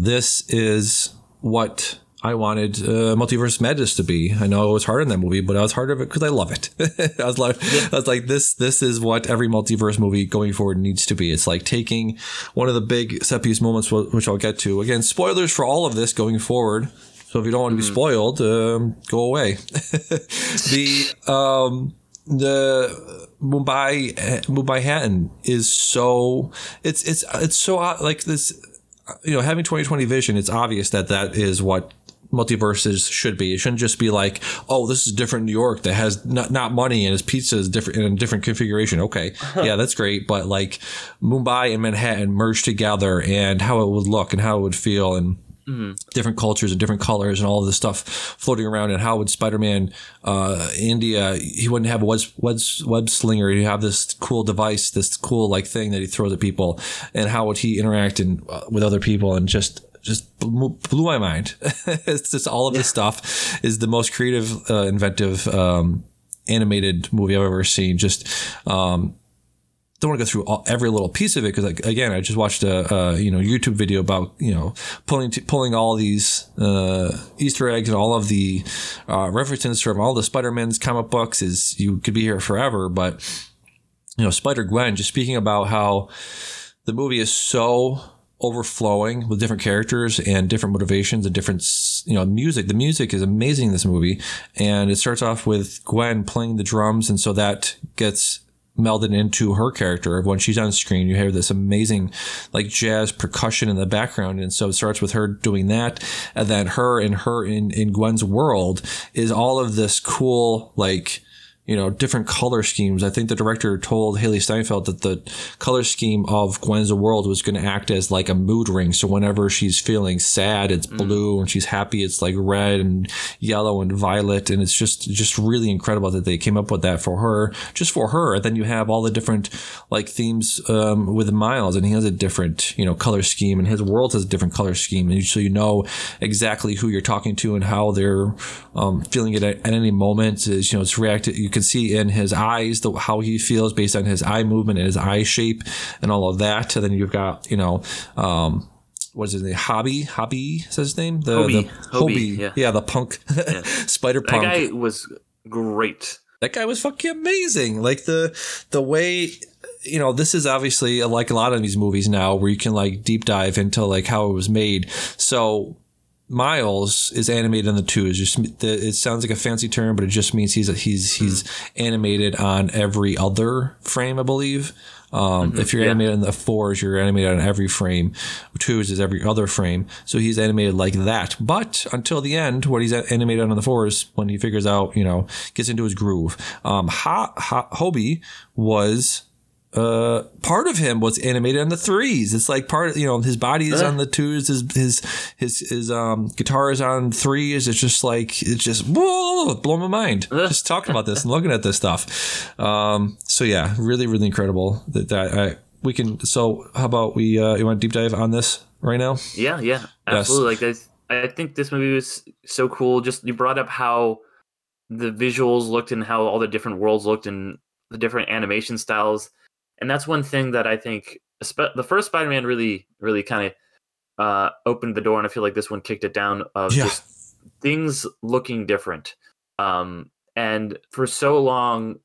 this is what I wanted uh, Multiverse Madness to be. I know it was hard in that movie, but I was hard of it because I love it. I was like, I was like, this this is what every multiverse movie going forward needs to be. It's like taking one of the big set piece moments, wh- which I'll get to. Again, spoilers for all of this going forward. So if you don't want to be spoiled, um, go away. the um, the Mumbai Mumbattan is so it's it's it's so uh, like this you know having 2020 vision it's obvious that that is what multiverses should be. It shouldn't just be like oh this is different New York that has not, not money and his pizza is different in a different configuration. Okay. Uh-huh. Yeah that's great. But like Mumbai and Manhattan merged together and how it would look and how it would feel and different cultures and different colors and all of this stuff floating around. And how would Spider-Man uh, India he wouldn't have a web, web, web slinger. He'd have this cool device this cool like thing that he throws at people. And how would he interact and uh, with other people? And just just blew, blew my mind. It's just all of this stuff is the most creative uh, inventive um, animated movie I've ever seen. Just um, don't want to go through all, every little piece of it because like, again I just watched a, a you know YouTube video about you know pulling pulling all these uh, Easter eggs and all of the uh, references from all the Spider-Man's comic books is you could be here forever but you know Spider Gwen just speaking about how the movie is so overflowing with different characters and different motivations and different you know music. The music is amazing in this movie and it starts off with Gwen playing the drums and so that gets melded into her character. Of when she's on screen you hear this amazing like jazz percussion in the background. And so it starts with her doing that. And then her and her in in Gwen's world is all of this cool like you know, different color schemes. I think the director told Hailee Steinfeld that the color scheme of Gwen's world was going to act as like a mood ring. So whenever she's feeling sad, it's blue, and she's happy, it's like red and yellow and violet, and it's just just really incredible that they came up with that for her, just for her. And then you have all the different like themes um, with Miles, and he has a different you know color scheme, and his world has a different color scheme, and so you know exactly who you're talking to and how they're um, feeling it at, at any moment. Is you know it's reacted. You can see in his eyes the, how he feels based on his eye movement and his eye shape and all of that. And then you've got you know. Um, what is his name? Hobby, Hobby is his name. The, Hobie. the Hobie, yeah. the punk, spider Punk. That guy was great. That guy was fucking amazing. Like the the way you know, this is obviously like a lot of these movies now where you can like deep dive into like how it was made. So Miles is animated on the two. It's just the, it sounds like a fancy term, but it just means he's he's he's animated on every other frame, I believe. Um, if you're yeah. animated on the fours, you're animated on every frame. Twos is every other frame. So he's animated like that. But until the end, when he's animated on the fours, when he figures out, you know, gets into his groove. Um, ha, ha, Hobie was uh part of him was animated on the threes. It's like part of you know his body is on the twos his his his, his um guitar is on threes. It's just like it's just whoa blow my mind. Just talking about this and looking at this stuff. Um so yeah really really incredible that, that I we can so how about we uh you want to deep dive on this right now? Yeah, yeah, absolutely. Like this, I think this movie was so cool. Just you brought up how the visuals looked and how all the different worlds looked and the different animation styles, and that's one thing that I think the first Spider-Man really, really kind of uh, opened the door, and I feel like this one kicked it down of Yeah. just things looking different. Um, and for so long,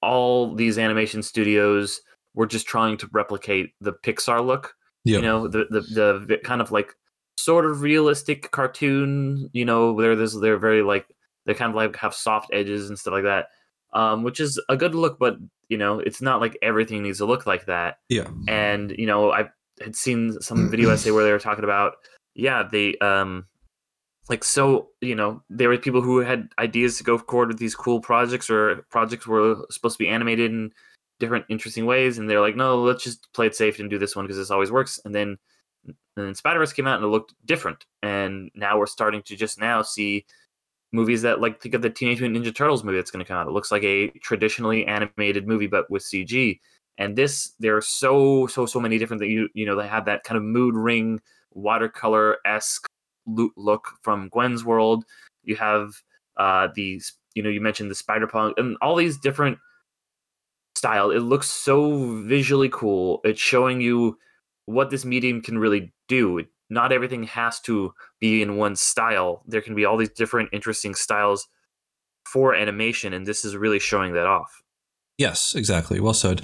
all these animation studios were just trying to replicate the Pixar look. Yeah. You know, the the the kind of like sort of realistic cartoon. You know, where there's they're very like they kind of like have soft edges and stuff like that. Um, which is a good look, but you know, it's not like everything needs to look like that. Yeah. And you know, I had seen some video essay where they were talking about, yeah, they um, like so you know there were people who had ideas to go forward with these cool projects or projects were supposed to be animated in different interesting ways and they're like no let's just play it safe and do this one because this always works and then and then spider-verse came out and it looked different and now we're starting to just now see movies that like think of the teenage mutant ninja turtles movie that's going to come out it looks like a traditionally animated movie but with cg and this there are so so so many different that you you know they have that kind of mood ring watercolor-esque look from Gwen's world. You have uh these, you know, you mentioned the spider punk and all these different style. It looks so visually cool. It's showing you what this medium can really do. It- Not everything has to be in one style. There can be all these different interesting styles for animation, and this is really showing that off. Yes, exactly. Well said.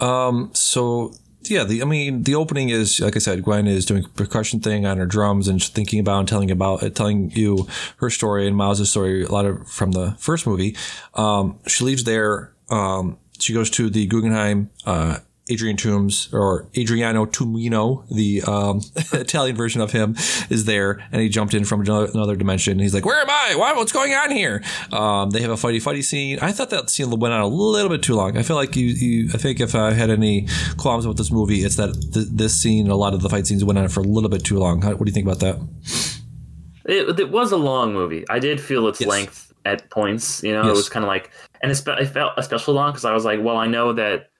Um, so yeah, the I mean the opening is like I said, Gwen is doing percussion thing on her drums and thinking about and telling about uh, telling you her story and Miles' story a lot of from the first movie. Um, she leaves there. Um, she goes to the Guggenheim. Uh, Adrian Toombs or Adriano Tumino, the um, Italian version of him, is there, and he jumped in from another, another dimension. He's like, "Where am I? Why? what's going on here?" Um, they have a fighty fighty scene. I thought that scene went on a little bit too long. I feel like you, you I think if I had any qualms with this movie, it's that th- this scene and a lot of the fight scenes went on for a little bit too long. How, what do you think about that? It, it was a long movie. I did feel its Yes. length at points. You know, Yes. it was kind of like, and it, it felt especially long because I was like, well, I know that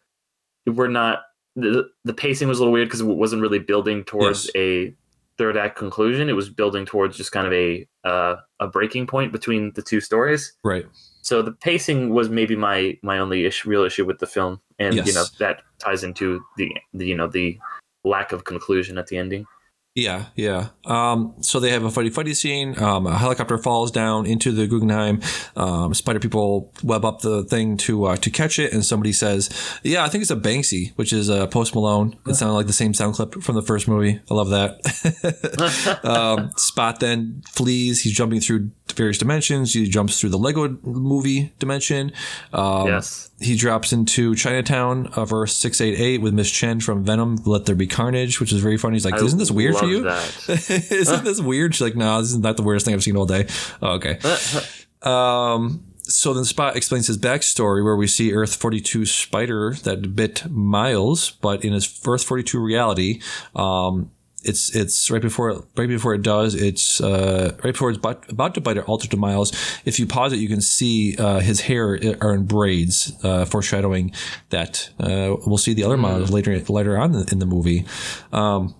we're not. The, the pacing was a little weird because it wasn't really building towards Yes. a third act conclusion. It was building towards just kind of a uh, a breaking point between the two stories. Right. So the pacing was maybe my my only issue, real issue with the film, and you know that ties into the, the you know the lack of conclusion at the ending. Yeah, yeah. Um, so they have a fighty fighty scene. Um, a helicopter falls down into the Guggenheim. Um, spider people web up the thing to uh, to catch it, and somebody says, "Yeah, I think it's a Banksy," which is a uh, Post Malone. It sounded like the same sound clip from the first movie. I love that. um, Spot then flees. He's jumping through various dimensions. He jumps through the Lego movie dimension. Um, yes. he drops into Chinatown, uh, verse 688 with Miss Chen from Venom, Let There Be Carnage, which is very funny. He's like, Isn't this weird for you? Isn't this weird? She's like, No, this is not the weirdest thing I've seen all day. Oh, okay. Um, so then Spot explains his backstory where we see Earth 42 spider that bit Miles, but in his Earth 42 reality, um, it's it's right before it, right before it does. It's uh, right before it's about, about to bite Alter to Miles. If you pause it, you can see uh, his hair are in braids, uh, foreshadowing that uh, we'll see the other Miles later later on in the movie. Um,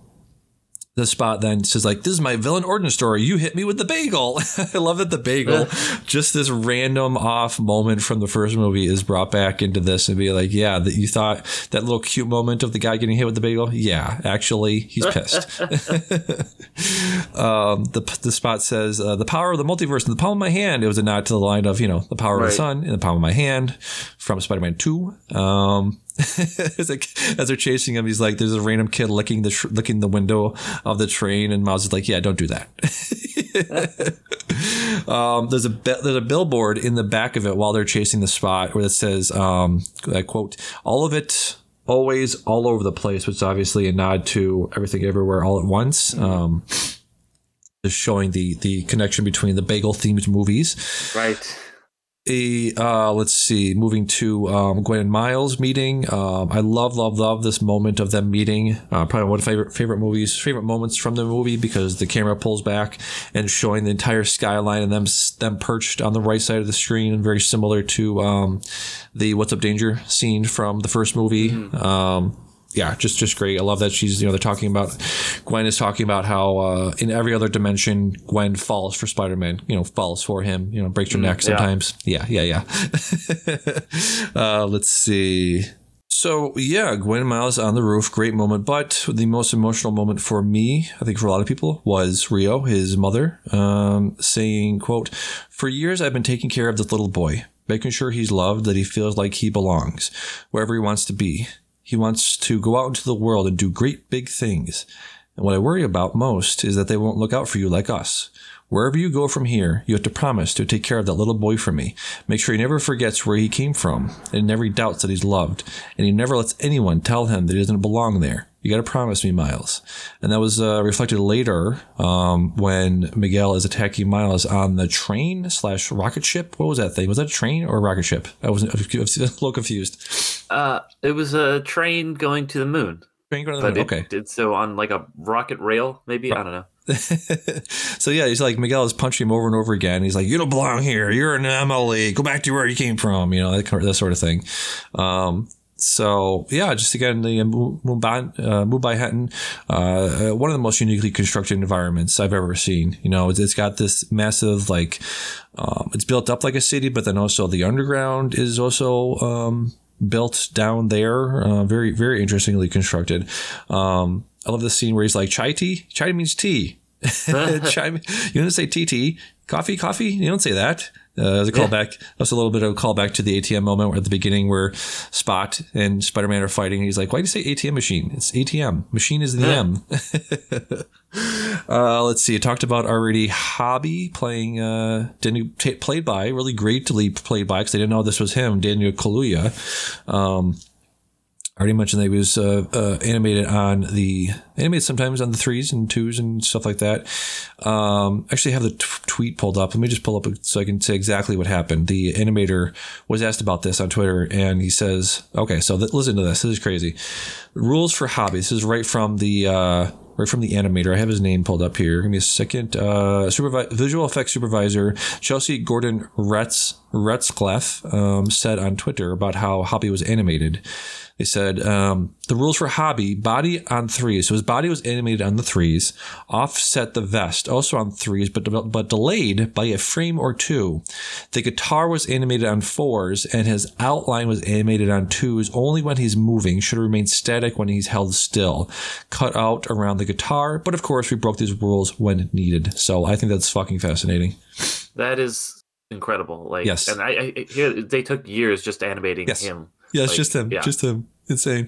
the spot then says like this is my villain origin story. You hit me with the bagel. I love that the bagel just this random off moment from the first movie is brought back into this and be like yeah that you thought that little cute moment of the guy getting hit with the bagel? Yeah actually he's pissed. Um, the, the spot says uh, the power of the multiverse in the palm of my hand. It was a nod to the line of you know the power of the sun in the palm of my hand from spider-man 2 um, like as they're chasing him, he's like, "There's a random kid licking the tr- licking the window of the train," and Miles is like, "Yeah, don't do that." um, there's a there's a billboard in the back of it while they're chasing the spot where it says, um, I quote, "All of it." Always all over the place, which is obviously a nod to everything everywhere all at once. Um, just showing the the connection between the bagel themed movies Right. A uh, let's see, moving to um, Gwen and Miles meeting. Um, I love, love, love this moment of them meeting. Uh, probably one of my favorite favorite movies, favorite moments from the movie because the camera pulls back and showing the entire skyline and them them perched on the right side of the screen, and very similar to um, the "What's Up Danger" scene from the first movie. Um, yeah, just just great. I love that she's you know they're talking about Gwen is talking about how uh, in every other dimension Gwen falls for Spider Man. You know, falls for him. You know, breaks her neck sometimes. Yeah, yeah, yeah. uh, let's see. So yeah, Gwen Miles on the roof, great moment. But the most emotional moment for me, I think for a lot of people, was Rio, his mother, um, saying, "quote For years, I've been taking care of this little boy, making sure he's loved, that he feels like he belongs, wherever he wants to be. He wants to go out into the world and do great big things. And what I worry about most is that they won't look out for you like us. Wherever you go from here, you have to promise to take care of that little boy for me. Make sure he never forgets where he came from and never doubts that he's loved. And he never lets anyone tell him that he doesn't belong there. You got to promise me, Miles. And that was uh, reflected later um, when Miguel is attacking Miles on the train slash rocket ship. What was that thing? Was that a train or a rocket ship? I was, a little confused. Uh, it was a train going to the moon, Train going to the but moon. it Okay. did so on like a rocket rail, maybe. I don't know. so yeah, he's like Miguel is punching him over and over again. He's like, "You don't belong here. You're an MLE. Go back to where you came from." You know that, kind of- that sort of thing. Um, so yeah, just again the uh, Mu- Mumbai, uh, Mumbattan, uh, uh, one of the most uniquely constructed environments I've ever seen. You know, it's, it's got this massive like, um, it's built up like a city, but then also the underground is also um, built down there. Uh, very very interestingly constructed. Um, I love the scene where he's like, "Chai tea. Chai means tea." Chai, you don't say TT. Coffee, coffee. You don't say that. Uh, as a callback, that's a little bit of a callback to the ATM moment at the beginning where Spot and Spider Man are fighting. He's like, "Why do you say ATM machine? It's ATM. Machine is the M." uh, let's see. I talked about already. Hobby playing uh, Daniel t- played by really greatly played by because they didn't know this was him, Daniel Kaluuya. Um, I already mentioned that he was uh, uh, animated on the animated sometimes on the threes and twos and stuff like that. Um, actually, have the t- tweet pulled up. Let me just pull up so I can say exactly what happened. The animator was asked about this on Twitter, and he says, "Okay, so th- listen to this. This is crazy. Rules for hobbies. This is right from the." Uh, Right from the animator. I have his name pulled up here. Give me a second. Uh, supervi- visual effects supervisor Chelsea Gordon Retz, Retzclef um, said on Twitter about how Hobby was animated. They said um, the rules for Hobby body on threes. So his body was animated on the threes, offset the vest also on threes, but but delayed by a frame or two. The guitar was animated on fours, and his outline was animated on twos. Only when he's moving should remain static when he's held still. Cut out around the guitar, but of course we broke these rules when needed. So I think that's fucking fascinating. That is incredible. Like, Yes. and I, I here they took years just animating Yes. him. Yeah, it's Like, just him. yeah. Just him. Insane.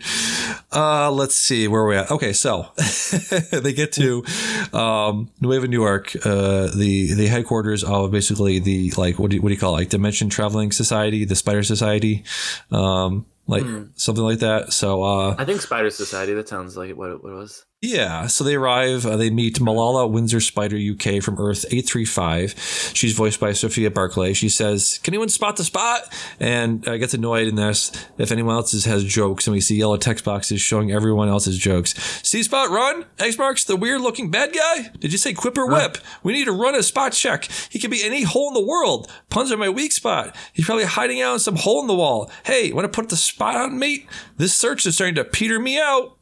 Uh, let's see where we're at. Okay, so they get to um, Nueva Newark, uh, the the headquarters of basically the like what do you, what do you call it? like Dimension Traveling Society, the Spider Society, um, like something like that. So uh, I think Spider Society. That sounds like what it, what it was. Yeah, so they arrive. Uh, they meet Malala Windsor Spider UK from Earth 835. She's voiced by Sophia Barclay. She says, Can anyone spot the spot? And uh, gets annoyed and asks if anyone else has jokes. And we see yellow text boxes showing everyone else's jokes. See Spot run? X marks the weird looking bad guy? Did you say quip or whip? We need to run a spot check. He could be any hole in the world. Puns are my weak spot. He's probably hiding out in some hole in the wall. Hey, want to put the spot on, mate? This search is starting to peter me out.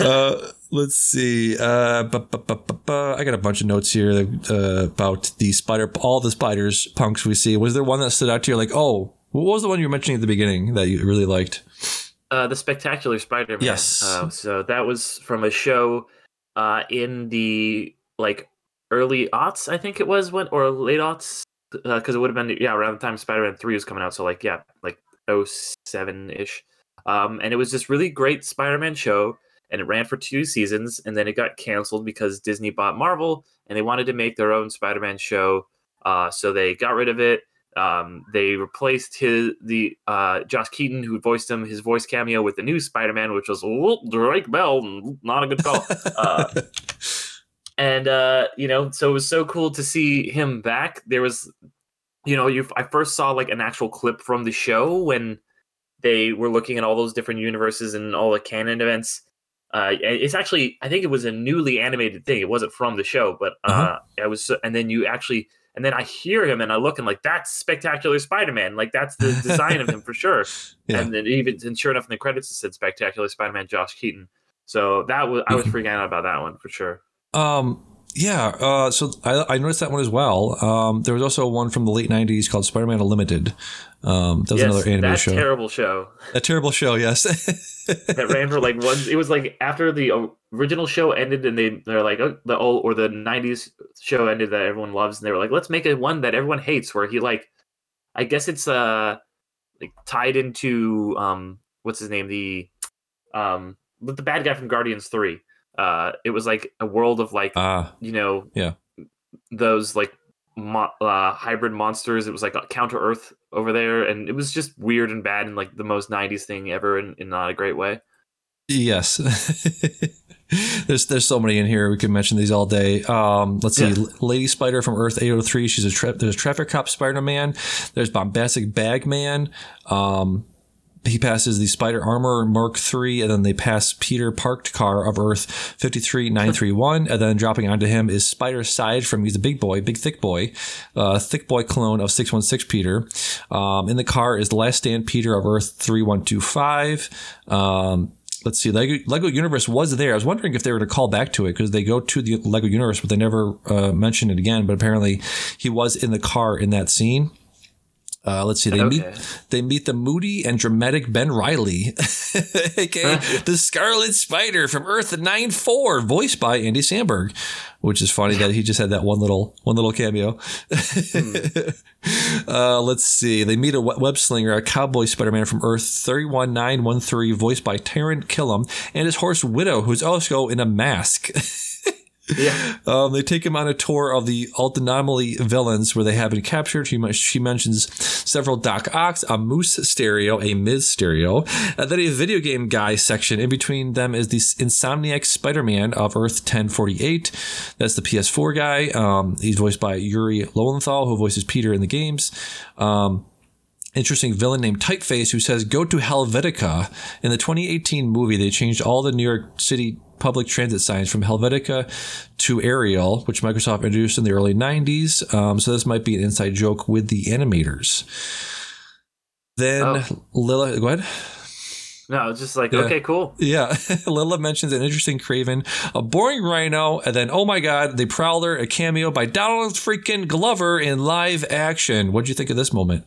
Uh, let's see. Uh, bu- bu- bu- I got a bunch of notes here uh, about the spider, all the spiders punks we see. Was there one that stood out to you? Like, oh, what was the one you were mentioning at the beginning that you really liked? Uh, the Spectacular Spider-Man. Yes. Uh, so that was from a show uh, in the like early aughts, I think it was when or late aughts, because it would have been yeah around the time Spider-Man Three was coming out. So like yeah, like 07 ish. Um, and it was this really great Spider-Man show, and it ran for two seasons, and then it got canceled because Disney bought Marvel, and they wanted to make their own Spider-Man show. Uh, so they got rid of it. Um, they replaced his the uh, Josh Keaton, who voiced him, his voice cameo with the new Spider-Man, which was Drake Bell, not a good call. uh, and uh, you know, so it was so cool to see him back. There was, you know, you I first saw like an actual clip from the show when they were looking at all those different universes and all the canon events. Uh, it's actually, I think it was a newly animated thing. It wasn't from the show, but uh, Uh-huh. I was, and then you actually, and then I hear him and I look and like that's Spectacular Spider-Man, like that's the design of him for sure. Yeah. And then even, and sure enough, in the credits it said Spectacular Spider-Man, Josh Keaton. So that was, I was Mm-hmm. freaking out about that one for sure. Um, yeah. Uh, so I, I noticed that one as well. Um, there was also one from the late '90s called Spider-Man Unlimited. Um, that was yes, another anime that show. terrible show a terrible show. Yes. that ran for like one. It was like after the original show ended, and they they're like oh, the old or the '90s show ended that everyone loves, and they were like, let's make a one that everyone hates, where he like, I guess it's uh like tied into um what's his name the um the bad guy from Guardians Three. Uh, it was like a world of like Ah, you know Yeah. those like mo- uh, hybrid monsters. It was like a counter Earth over there, and it was just weird and bad and like the most '90s thing ever, in, in not a great way. yes. there's there's so many in here. We could mention these all day. Um, let's see, Yeah. Lady Spider from Earth 803. She's a tra- there's a traffic cop Spider Man. There's bombastic Bag Man. Um, he passes the Spider Armor Mark III, and then they pass Peter Parked Car of Earth 53931, and then dropping onto him is Spider Side from he's a big boy, big thick boy, uh, thick boy clone of 616 Peter. Um, in the car is the Last Stand Peter of Earth 3125. Um, let's see, Lego, Lego Universe was there. I was wondering if they were to call back to it because they go to the Lego Universe, but they never uh, mentioned it again. But apparently, he was in the car in that scene. Uh, let's see. They meet they meet the moody and dramatic Ben Reilly, aka the Scarlet Spider from Earth 9-4, voiced by Andy Samberg, which is funny that he just had that one little one little cameo. uh, let's see. They meet a web slinger, a cowboy Spider-Man from Earth 31913, voiced by Taran Killam, and his horse Widow, who's also in a mask. Yeah, Um, they take him on a tour of the Alt Anomaly villains where they have been captured. She, she mentions several Doc Ox, a Mysterio, a Mysterio, and then a video game guy section. In between them is the Insomniac Spider Man of Earth 1048. That's the PS4 guy. Um, he's voiced by Yuri Lowenthal, who voices Peter in the games. Um, interesting villain named Typeface who says, Go to Helvetica. In the 2018 movie, they changed all the New York City public transit signs from Helvetica to Arial, which Microsoft introduced in the early 90s. Um, so this might be an inside joke with the animators. Then Oh. Lyla, go ahead. no, it's just like Yeah. okay, cool. Yeah, Lyla mentions an interesting Kraven, a boring Rhino, and then oh my God, the Prowler, a cameo by Donald freaking Glover in live action. What'd you think of this moment?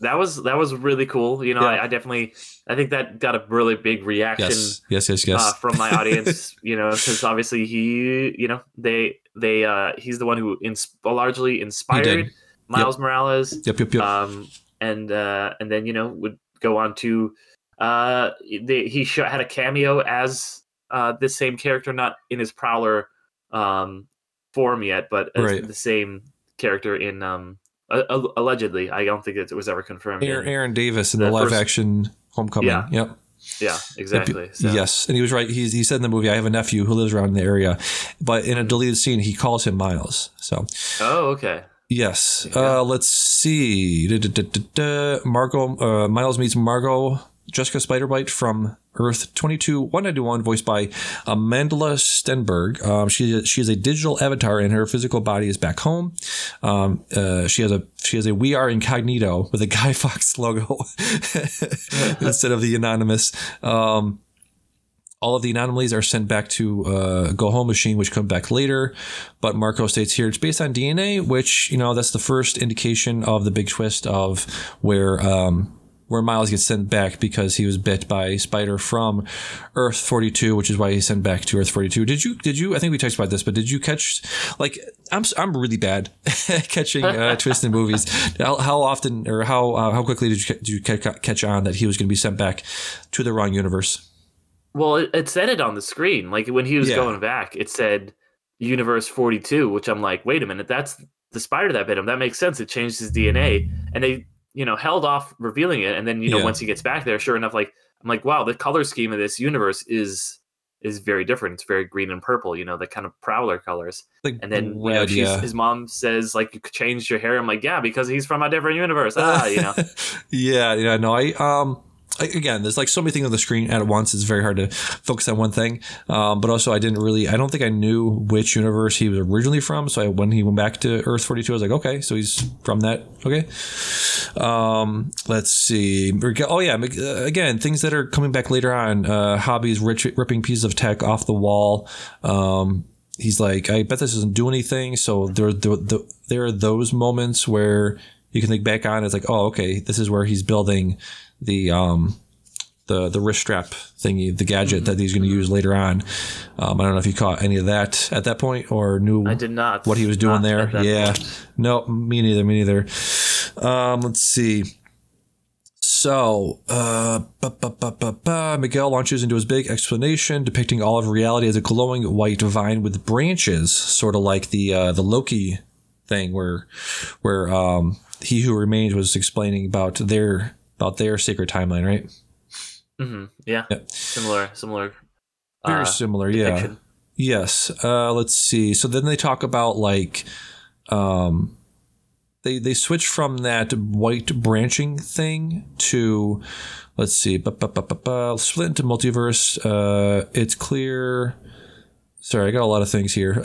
That was that was really cool. You know, Yeah. I, I definitely I think that got a really big reaction. Yes, yes, yes, yes. uh, from my audience, you know, because obviously he, you know, they they uh he's the one who ins- largely inspired Miles Morales, yep, yep, yep. um, and uh, and then you know would go on to uh they, he sh- had a cameo as uh this same character, not in his Prowler um form yet, but as Right. the same character in um a- allegedly. I don't think it was ever confirmed. Aaron, Aaron Davis in the, the live first- action Homecoming. Yeah. Yep. yeah, exactly. So. Yes, and he was right. He's, he said in the movie, "I have a nephew who lives around in the area," but in a Mm-hmm. deleted scene, he calls him Miles. So Oh, okay. yes. Uh, let's see. Da, da, da, da, da. Margo uh, Miles meets Margo Jessica Spider-Byte from Earth 22 191, voiced by Amandla Stenberg. Um, she she is a digital avatar, and her physical body is back home. Um, uh, she has a she has a We Are Incognito with a Guy Fawkes logo instead of the anonymous. Um, all of the anomalies are sent back to uh, Go Home Machine, which come back later. But Marco states here it's based on DNA, which you know that's the first indication of the big twist of where um, where Miles gets sent back because he was bit by a spider from Earth 42, which is why he's sent back to Earth 42. Did you? Did you? I think we talked about this, but did you catch? Like, I'm I'm really bad at catching uh, twists in movies. How, how often or how uh, how quickly did you did you catch on that he was going to be sent back to the wrong universe? Well, it, it said it on the screen. Like when he was Yeah. going back, it said Universe 42, which I'm like, wait a minute, that's the spider that bit him. That makes sense. It changed his DNA. And they, you know, held off revealing it. And then, you know, Yeah. once he gets back there, sure enough, like, I'm like, wow, the color scheme of this universe is is very different. It's very green and purple, you know, the kind of prowler colors. Like And then, you know, yeah. his mom says, like, you changed your hair. I'm like, yeah, because he's from a different universe. Ah, you know. yeah, yeah, no, I um again, there's like so many things on the screen at once. It's very hard to focus on one thing. Um, but also, I didn't really, I don't think I knew which universe he was originally from. So I, when he went back to Earth 42, I was like, okay, so he's from that. Okay. Um, let's see. Oh yeah, uh, again, things that are coming back later on. Uh, hobbies, rich, ripping pieces of tech off the wall. Um, he's like, I bet this doesn't do anything. So there, there, there, there are those moments where you can think back on. It's like, oh, okay, this is where he's building the um, the the wrist strap thingy, the gadget that he's going to use later on. Um, I don't know if you caught any of that at that point or knew I did not. what he was doing there. Yeah, point. no, me neither. Me neither. Um, let's see. So, uh, ba, ba, ba, ba, ba. Miguel launches into his big explanation depicting all of reality as a glowing white vine with branches, sort of like the uh, the Loki thing, where where um, he who remains was explaining about their about their sacred timeline, right? Mm-hmm. Yeah. Yeah. Similar. Similar. Very uh, similar, yeah. depiction. Yes. Uh, let's see. So then they talk about like, um, they they switch from that white branching thing to, let's see, split into multiverse. Uh, it's clear. Sorry, I got a lot of things here.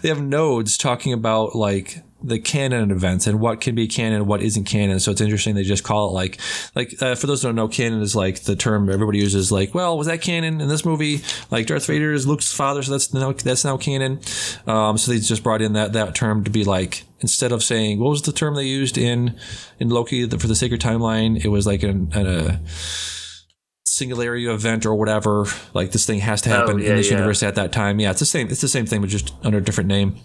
they have nodes talking about like the canon events and what can be canon, what isn't canon. So it's interesting. They just call it like, like uh, for those who don't know, canon is like the term everybody uses. Like, well, was that canon in this movie? Like Darth Vader is Luke's father, so that's now that's now canon. Um, so they just brought in that that term to be like instead of saying what was the term they used in in Loki for the sacred timeline, it was like an, an a singularity event or whatever. Like this thing has to happen Oh, yeah, in this yeah. universe at that time. Yeah, it's the same. It's the same thing, but just under a different name.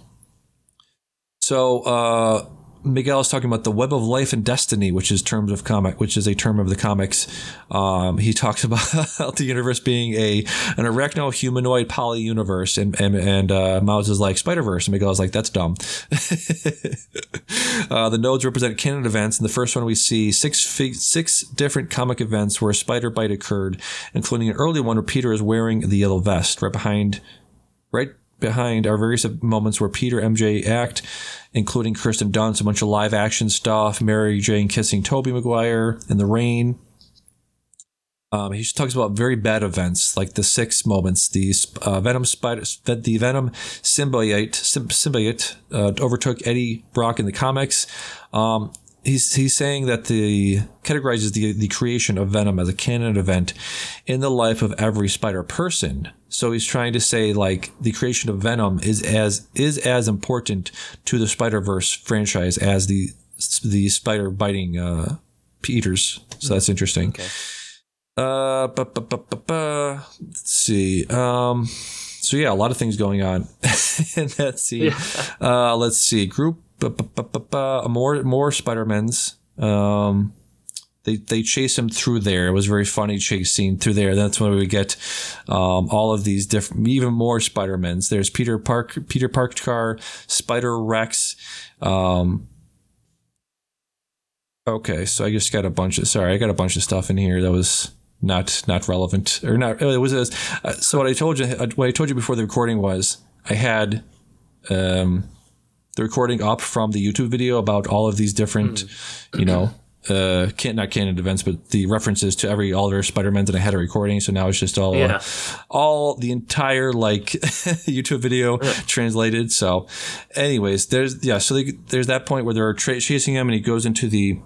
So uh, Miguel is talking about the web of life and destiny, which is terms of comic, which is a term of the comics. Um, he talks about the universe being a an arachno humanoid poly universe, and and and uh, Miles is like Spider Verse, and Miguel is like that's dumb. uh, the nodes represent canon events. In the first one, we see six six different comic events where a spider bite occurred, including an early one where Peter is wearing the yellow vest. Right behind, right behind are various moments where Peter MJ act, including Kirsten Dunst, a bunch of live action stuff, Mary Jane kissing Tobey Maguire in the rain. Um, he talks about very bad events like the six moments. The uh, Venom spider, the Venom symbiote, sym- symbiote uh, overtook Eddie Brock in the comics. Um, he's he's saying that the categorizes the the creation of Venom as a canon event in the life of every spider person. So he's trying to say like the creation of Venom is as is as important to the Spider Verse franchise as the the spider biting uh, Peters. So that's interesting. Okay. Uh, bu- bu- bu- bu- bu- let's see. Um, so yeah, a lot of things going on in that scene. Uh, let's see. Group more more Spider-Mans. Um, they they chase him through there. It was a very funny chase scene through there. That's when we get um, all of these different, even more Spider-Mans. There's Peter Park, Peter Parked Car, Spider Rex. Um, okay, so I just got a bunch of sorry, I got a bunch of stuff in here that was not not relevant or not. It was uh, so what I told you what I told you before the recording was I had um, the recording up from the YouTube video about all of these different, you know, uh, can not canon events, but the references to every all their Spider-Mans, and I had a recording, so now it's just all, uh, all the entire like YouTube video translated. So, anyways, there's yeah, so they, there's that point where they're tra- chasing him, and he goes into the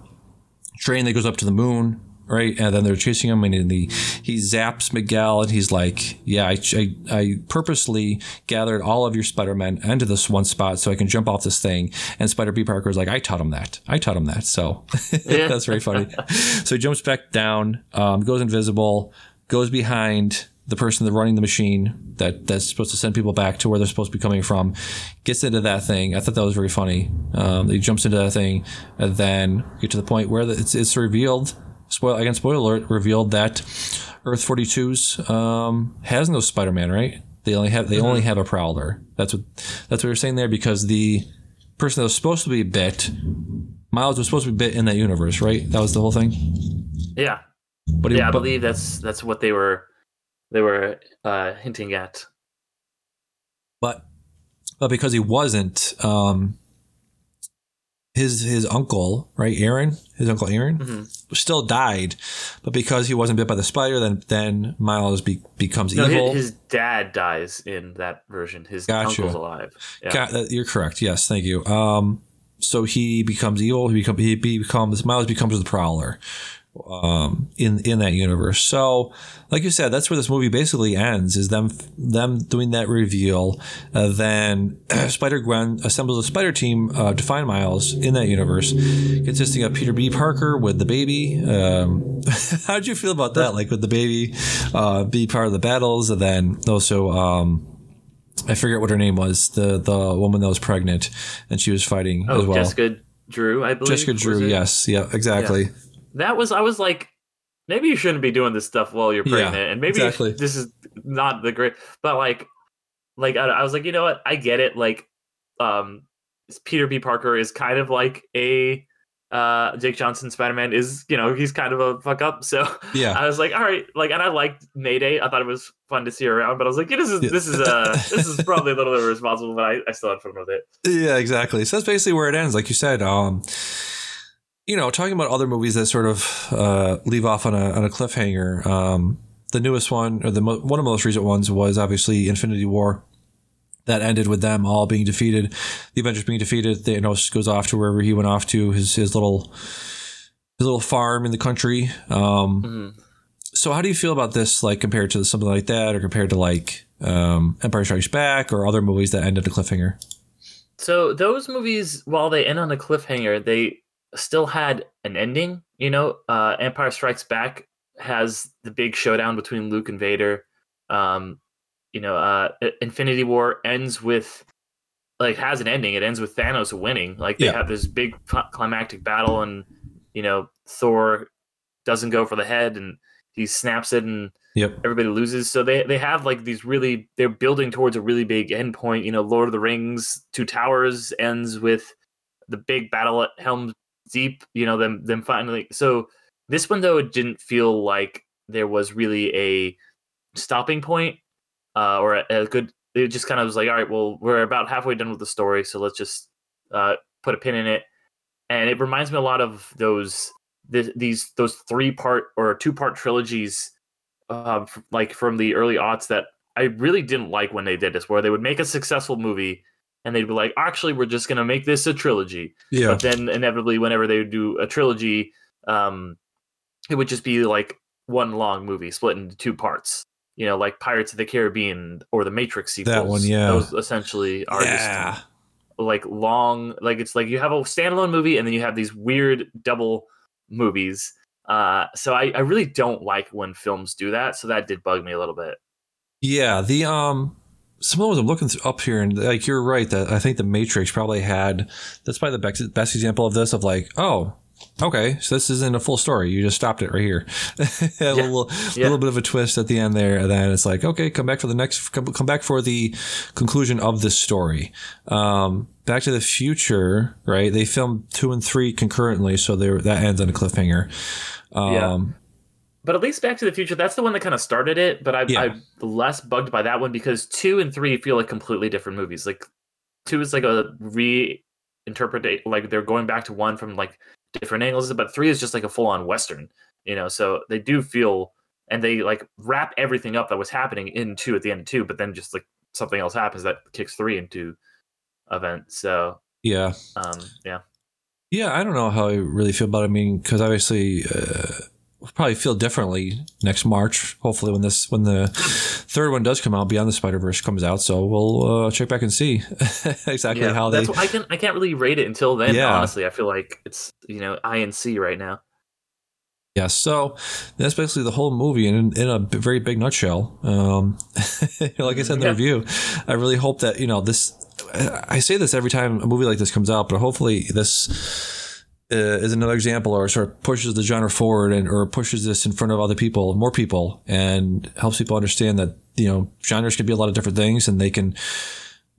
train that goes up to the moon. Right, and then they're chasing him, and the, he zaps Miguel, and he's like, "Yeah, I, I, I purposely gathered all of your Spider-Men into this one spot so I can jump off this thing." And Spider B Parker is like, "I taught him that. I taught him that." So that's very funny. so he jumps back down, um, goes invisible, goes behind the person that's running the machine that that's supposed to send people back to where they're supposed to be coming from, gets into that thing. I thought that was very funny. Um, he jumps into that thing, and then get to the point where it's, it's revealed. Spoil again, spoiler alert. Revealed that Earth 42's um, has no Spider-Man. Right? They only have they only have a Prowler. That's what that's what you're saying there because the person that was supposed to be bit, Miles was supposed to be bit in that universe. Right? That was the whole thing. Yeah. But he, Yeah, I but- believe that's that's what they were they were uh, hinting at. but but because he wasn't um his his uncle right aaron his uncle aaron Mhm. still died but because he wasn't bit by the spider then then miles be, becomes No, evil his, his dad dies in that version. His Gotcha. uncle's alive. Yeah. Got you're correct yes thank you um so he becomes evil he become he becomes miles becomes the prowler um in in that universe so like you said that's where this movie basically ends is them them doing that reveal uh, then spider gwen assembles a spider team uh, to find miles in that universe consisting of peter b parker with the baby um how did you feel about that like with the baby uh be part of the battles and then also um I forget what her name was. The the woman that was pregnant and she was fighting Oh, as well. Jessica Drew, I believe. Jessica Drew, yes, yeah, exactly. That was I was like, maybe you shouldn't be doing this stuff while you're Yeah, pregnant, and maybe exactly. this is not the great. But like, like I, I was like, you know what? I get it. Like, um, Peter B. Parker is kind of like a uh Jake Johnson Spider Man is you know he's kind of a fuck up. So Yeah. I was like, all right, like, and I liked Mayday. I thought it was fun to see her around, but I was like, yeah, this is Yeah. this is uh this is probably a little irresponsible, but I, I still had fun with it. Yeah, exactly. So that's basically where it ends, like you said. Um, you know, talking about other movies that sort of uh, leave off on a on a cliffhanger. Um, the newest one, or the mo- one of the most recent ones, was obviously Infinity War. That ended with them all being defeated, the Avengers being defeated. Thanos goes off to wherever he went off to his his little his little farm in the country. Um, Mhm. so how do you feel about this, like compared to something like that, or compared to like um, Empire Strikes Back or other movies that end ended a cliffhanger? So those movies, while they end on a cliffhanger, they still had an ending. You know, uh, Empire Strikes Back has the big showdown between Luke and Vader. Um, you know, uh, Infinity War ends with like has an ending. It ends with Thanos winning. Like they Yeah. have this big climactic battle, and you know, Thor doesn't go for the head, and he snaps it, and Yep. everybody loses. So they they have like these really they're building towards a really big endpoint. You know, Lord of the Rings, Two Towers ends with the big battle at Helm's Deep. You know, them them finally. So this one though, it didn't feel like there was really a stopping point uh, or a, a good. It just kind of was like, all right, well, we're about halfway done with the story, so let's just uh, put a pin in it. And it reminds me a lot of those th- these those three part or two part trilogies uh, f- like from the early aughts that I really didn't like when they did this, where they would make a successful movie and they'd be like, actually, we're just gonna make this a trilogy. Yeah. But then inevitably, whenever they would do a trilogy, um, it would just be like one long movie split into two parts. You know, like Pirates of the Caribbean or the Matrix sequels. That one, yeah. Those essentially are yeah. just like long like it's like you have a standalone movie and then you have these weird double movies uh so i i really don't like when films do that so that did bug me a little bit Yeah, the um some of the ones I'm looking up here and like you're right that I think the Matrix probably had that's probably the best, best example of this of like, oh, okay, so this isn't a full story. You just stopped it right here. a little yeah. little bit of a twist at the end there, and then it's like, okay, come back for the next come, come back for the conclusion of this story. Um Back to the Future, right? They filmed two and three concurrently, so they that ends on a cliffhanger. Um, Yeah. But at least back to the future that's the one that kind of started it but I, Yeah. i'm less bugged by that one because two and three feel like completely different movies like two is like a reinterpret like they're going back to one from like different angles but three is just like a full-on western you know so they do feel and they like wrap everything up that was happening in two at the end of two but then just like something else happens that kicks three into event so yeah. um yeah Yeah, I don't know how I really feel about it. I mean, because obviously, uh, we'll probably feel differently next March. Hopefully, when this when the third one does come out, Beyond the Spider Verse comes out, so we'll uh, check back and see exactly yeah, how they. that's why I can I can't really rate it until then. Yeah. Honestly, I feel like it's you know I and C right now. Yeah, so that's basically the whole movie in, in a very big nutshell. Um, like I said in the Yeah. review, I really hope that you know this. I say this every time a movie like this comes out, but hopefully this is another example, or sort of pushes the genre forward, and or pushes this in front of other people, more people, and helps people understand that you know genres can be a lot of different things, and they can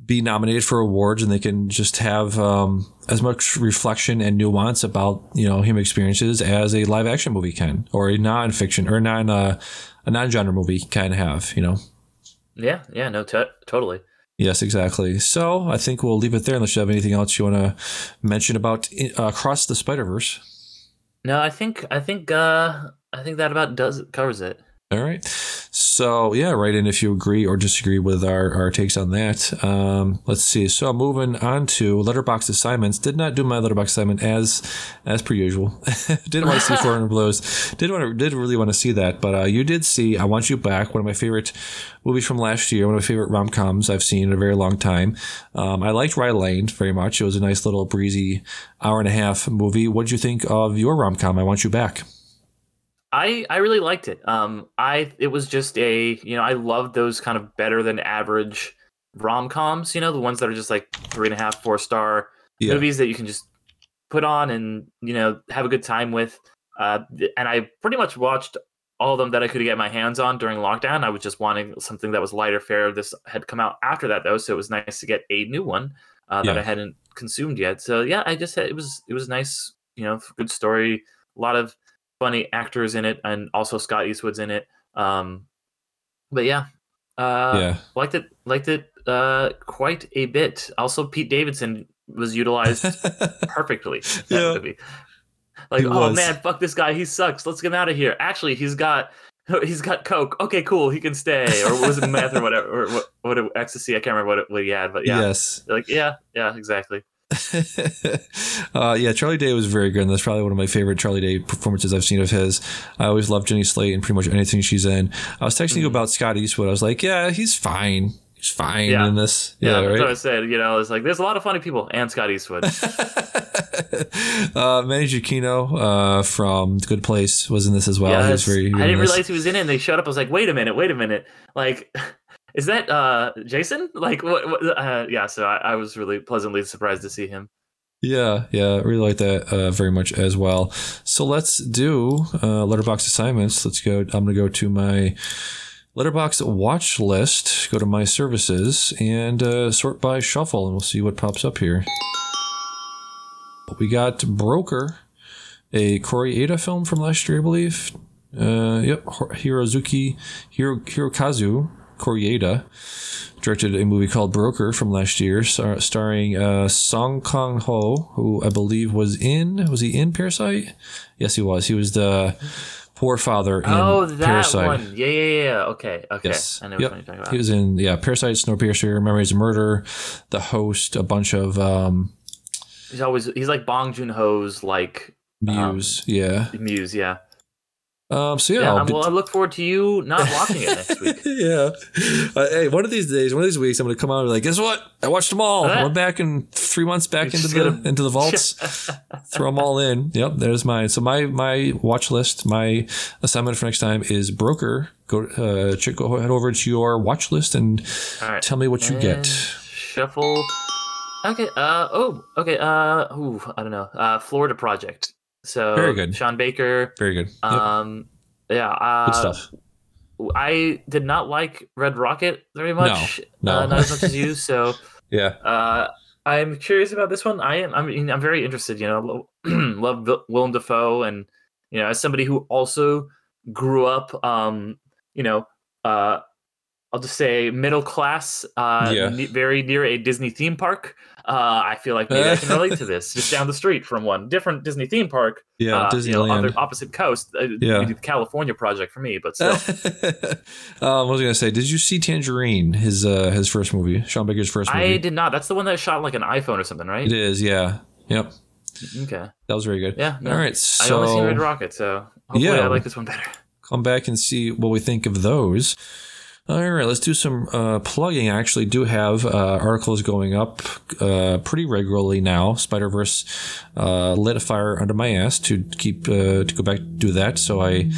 be nominated for awards and they can just have um, as much reflection and nuance about you know human experiences as a live action movie can or a non-fiction or non uh, a non-genre movie can have you know Yeah, yeah, no, t- totally. Yes exactly so i think we'll leave it there unless you have anything else you want to mention about uh, across the spider-verse No, I think I think uh I think that about does covers it. All right. So yeah, write in if you agree or disagree with our, our takes on that. Um, let's see. So moving on to Letterboxd assignments. Did not do my Letterboxd assignment as as per usual. did want to see 400 Blows. Did want to did really want to see that, but uh, you did see I Want You Back, one of my favorite movies from last year, one of my favorite rom coms I've seen in a very long time. Um, I liked Rye Lane very much. It was a nice little breezy hour and a half movie. What would you think of your rom com? I Want You Back. I I really liked it. Um, I it was just a you know I love those kind of better than average rom coms. You know the ones that are just like three and a half, four star Yeah. movies that you can just put on and you know have a good time with. uh, and I pretty much watched all of them that I could get my hands on during lockdown. I was just wanting something that was lighter fare. This had come out after that though, so it was nice to get a new one uh, that Yeah. I hadn't consumed yet. So yeah, I just had, it was it was nice, you know, good story, a lot of funny actors in it, and also Scott Eastwood's in it. Um, but yeah, uh, yeah. liked it liked it uh, quite a bit. Also, Pete Davidson was utilized perfectly. Yeah. movie. Like, oh man, fuck this guy. He sucks. Let's get him out of here. Actually, he's got he's got coke. Okay, cool. He can stay. Or was it meth or whatever? Or what? What ecstasy? I can't remember what, it, what he had. But yeah, Yes. like yeah, yeah, exactly. uh, yeah, Charlie Day was very good, and that's probably one of my favorite Charlie Day performances I've seen of his. I always love Jenny Slate and pretty much anything she's in. I was texting you Mhm. about Scott Eastwood. I was like, yeah, he's fine. He's fine Yeah. in this. Yeah, Yeah, that's what I said. You know, it's like there's a lot of funny people and Scott Eastwood. uh, Manny Jacinto uh, from The Good Place was in this as well. Yes. I didn't realize he was in it. and They showed up. I was like, wait a minute, wait a minute. Like, is that uh Jason? Like, what? what uh, yeah. So I, I was really pleasantly surprised to see him. Yeah, yeah, I really like that uh, very much as well. So let's do uh, Letterboxd assignments. Let's go. I'm gonna go to my Letterboxd watch list. Go to my services and uh, sort by shuffle, and we'll see what pops up here. We got Broker, a Koreeda film from last year, I believe. Uh, yep, Hirozuki Hiro, Hirokazu Koreeda directed a movie called Broker from last year, star- starring uh, Song Kang Ho, who I believe was in was he in Parasite? Yes, he was. He was the poor father in oh, that Parasite. one. Yeah, yeah, yeah. Okay, okay. Yes. I know Yep. what you're talking about. He was in yeah Parasite, Snowpiercer, Memories of Murder, The Host, a bunch of um, He's always he's like Bong Joon Ho's like Muse. yeah. muse. Yeah. Um. So yeah. Yeah. I'll be- well, I look forward to you not watching it next week. yeah. Uh, hey, one of these days, one of these weeks, I'm going to come out and be like, guess what? I watched them all. I Huh? went back in three months back into the gonna- into the vaults, throw them all in. Yep, there's mine. So my my watch list, my assignment for next time is broker. Go uh, check, go head over to your watch list and All right. tell me what you And get. Shuffle. Okay. Uh. Oh. Okay. Uh. Ooh. I don't know. Uh. Florida Project. So Very good. Sean Baker. Very good. Yep. Um. Yeah. Uh, Good stuff. I did not like Red Rocket very much. no. Uh, not as much as you. So. Yeah. Uh, I'm curious about this one. I am. I mean, I'm very interested. You know, love Willem Dafoe, and you know, as somebody who also grew up, um, you know, uh, I'll just say middle class, uh, Yeah. ne- very near a Disney theme park. Uh, I feel like maybe I can relate to this. Just down the street from one different Disney theme park. Yeah. uh, you know, on Disneyland. the opposite coast. Uh, Yeah. the California project for me, but still. um, what was I gonna say? Did you see Tangerine? His uh his first movie, Sean Baker's first movie. I did not. That's the one that shot like an iPhone or something, right? It is. Yeah. Yep. Okay. That was very good. Yeah. no. All right. I So only seen Red Rocket, so hopefully Yeah. I like this one better. come back and see what we think of those. All right, let's do some uh, plugging. I actually do have uh, articles going up uh, pretty regularly now. Spider Verse uh, lit a fire under my ass to keep uh, to go back do that. So I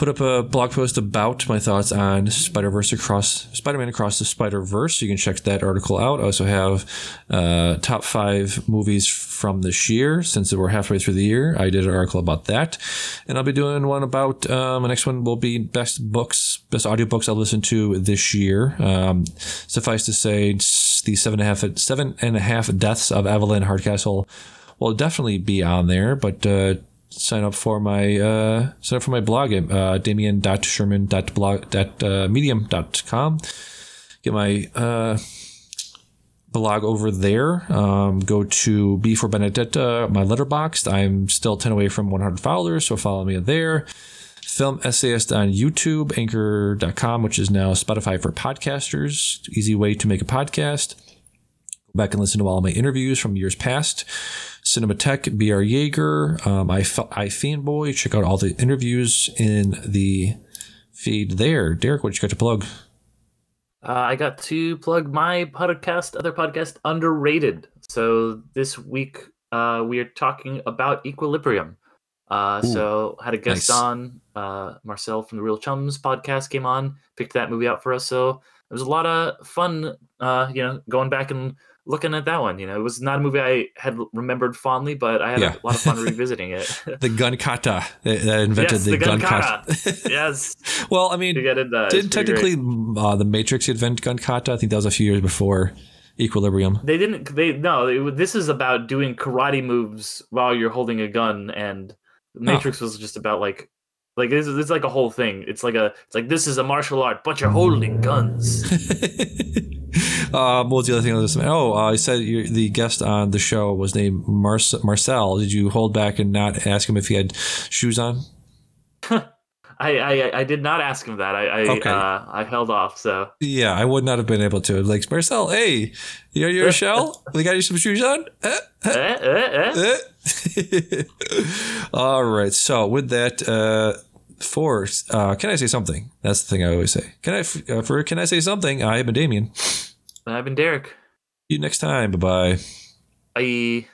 put up a blog post about my thoughts on Spider Verse across Spider Man across the Spider Verse. You can check that article out. I also have uh, top five movies from this year since we're halfway through the year. I did an article about that, and I'll be doing one about um, the next one will be best books, best audiobooks I listened to this year. Um, suffice to say, the seven and a half seven and a half deaths of Evelyn Hardcastle will definitely be on there, but. Uh, sign up for my uh, sign up for my blog at uh, damien.sherman.blog.medium.com. Get my uh, blog over there. Um, go to B for Benedetta, my letterboxd. I'm still 10 away from 100 followers, so follow me there. Film essayist on YouTube, anchor.com, which is now Spotify for podcasters. Easy way to make a podcast. Go back and listen to all my interviews from years past. Cinematech, BR Yeager, um, I, I Fanboy. Check out all the interviews in the feed there. Derick, what you got to plug? Uh, I got to plug my podcast, other podcast, Underrated. So this week uh, we are talking about Equilibrium. Uh, so had a guest nice. on, uh, Marcel from the Real Chums podcast came on, picked that movie out for us. So it was a lot of fun, uh, you know, going back and looking at that one. You know, it was not a movie I had remembered fondly, but I had Yeah. a lot of fun revisiting it. The gun kata that invented yes, the, the gun, gun kata. kata. yes, well, I mean. Uh, didn't it's pretty great. technically uh, the Matrix invent gun kata? I think that was a few years before Equilibrium. They didn't. They no. It, this is about doing karate moves while you're holding a gun, and Matrix was just about like, like it's, it's like a whole thing. It's like a. It's like this is a martial art, but you're holding guns. um, what was the other thing? I was oh, uh, I said you the guest on the show was named Marce- Marcel. Did you hold back and not ask him if he had shoes on? I, I I did not ask him that. I I, Okay. uh, I held off. So Yeah, I would not have been able to. Like Marcel, hey, you're your shell. We got you some shoes on. Eh? eh, eh, eh. Eh? All right. So with that, uh, for uh, can I say something? That's the thing I always say. Can I uh, for can I say something? I have been Damian. I've been Derick. See you next time. Bye bye. Bye.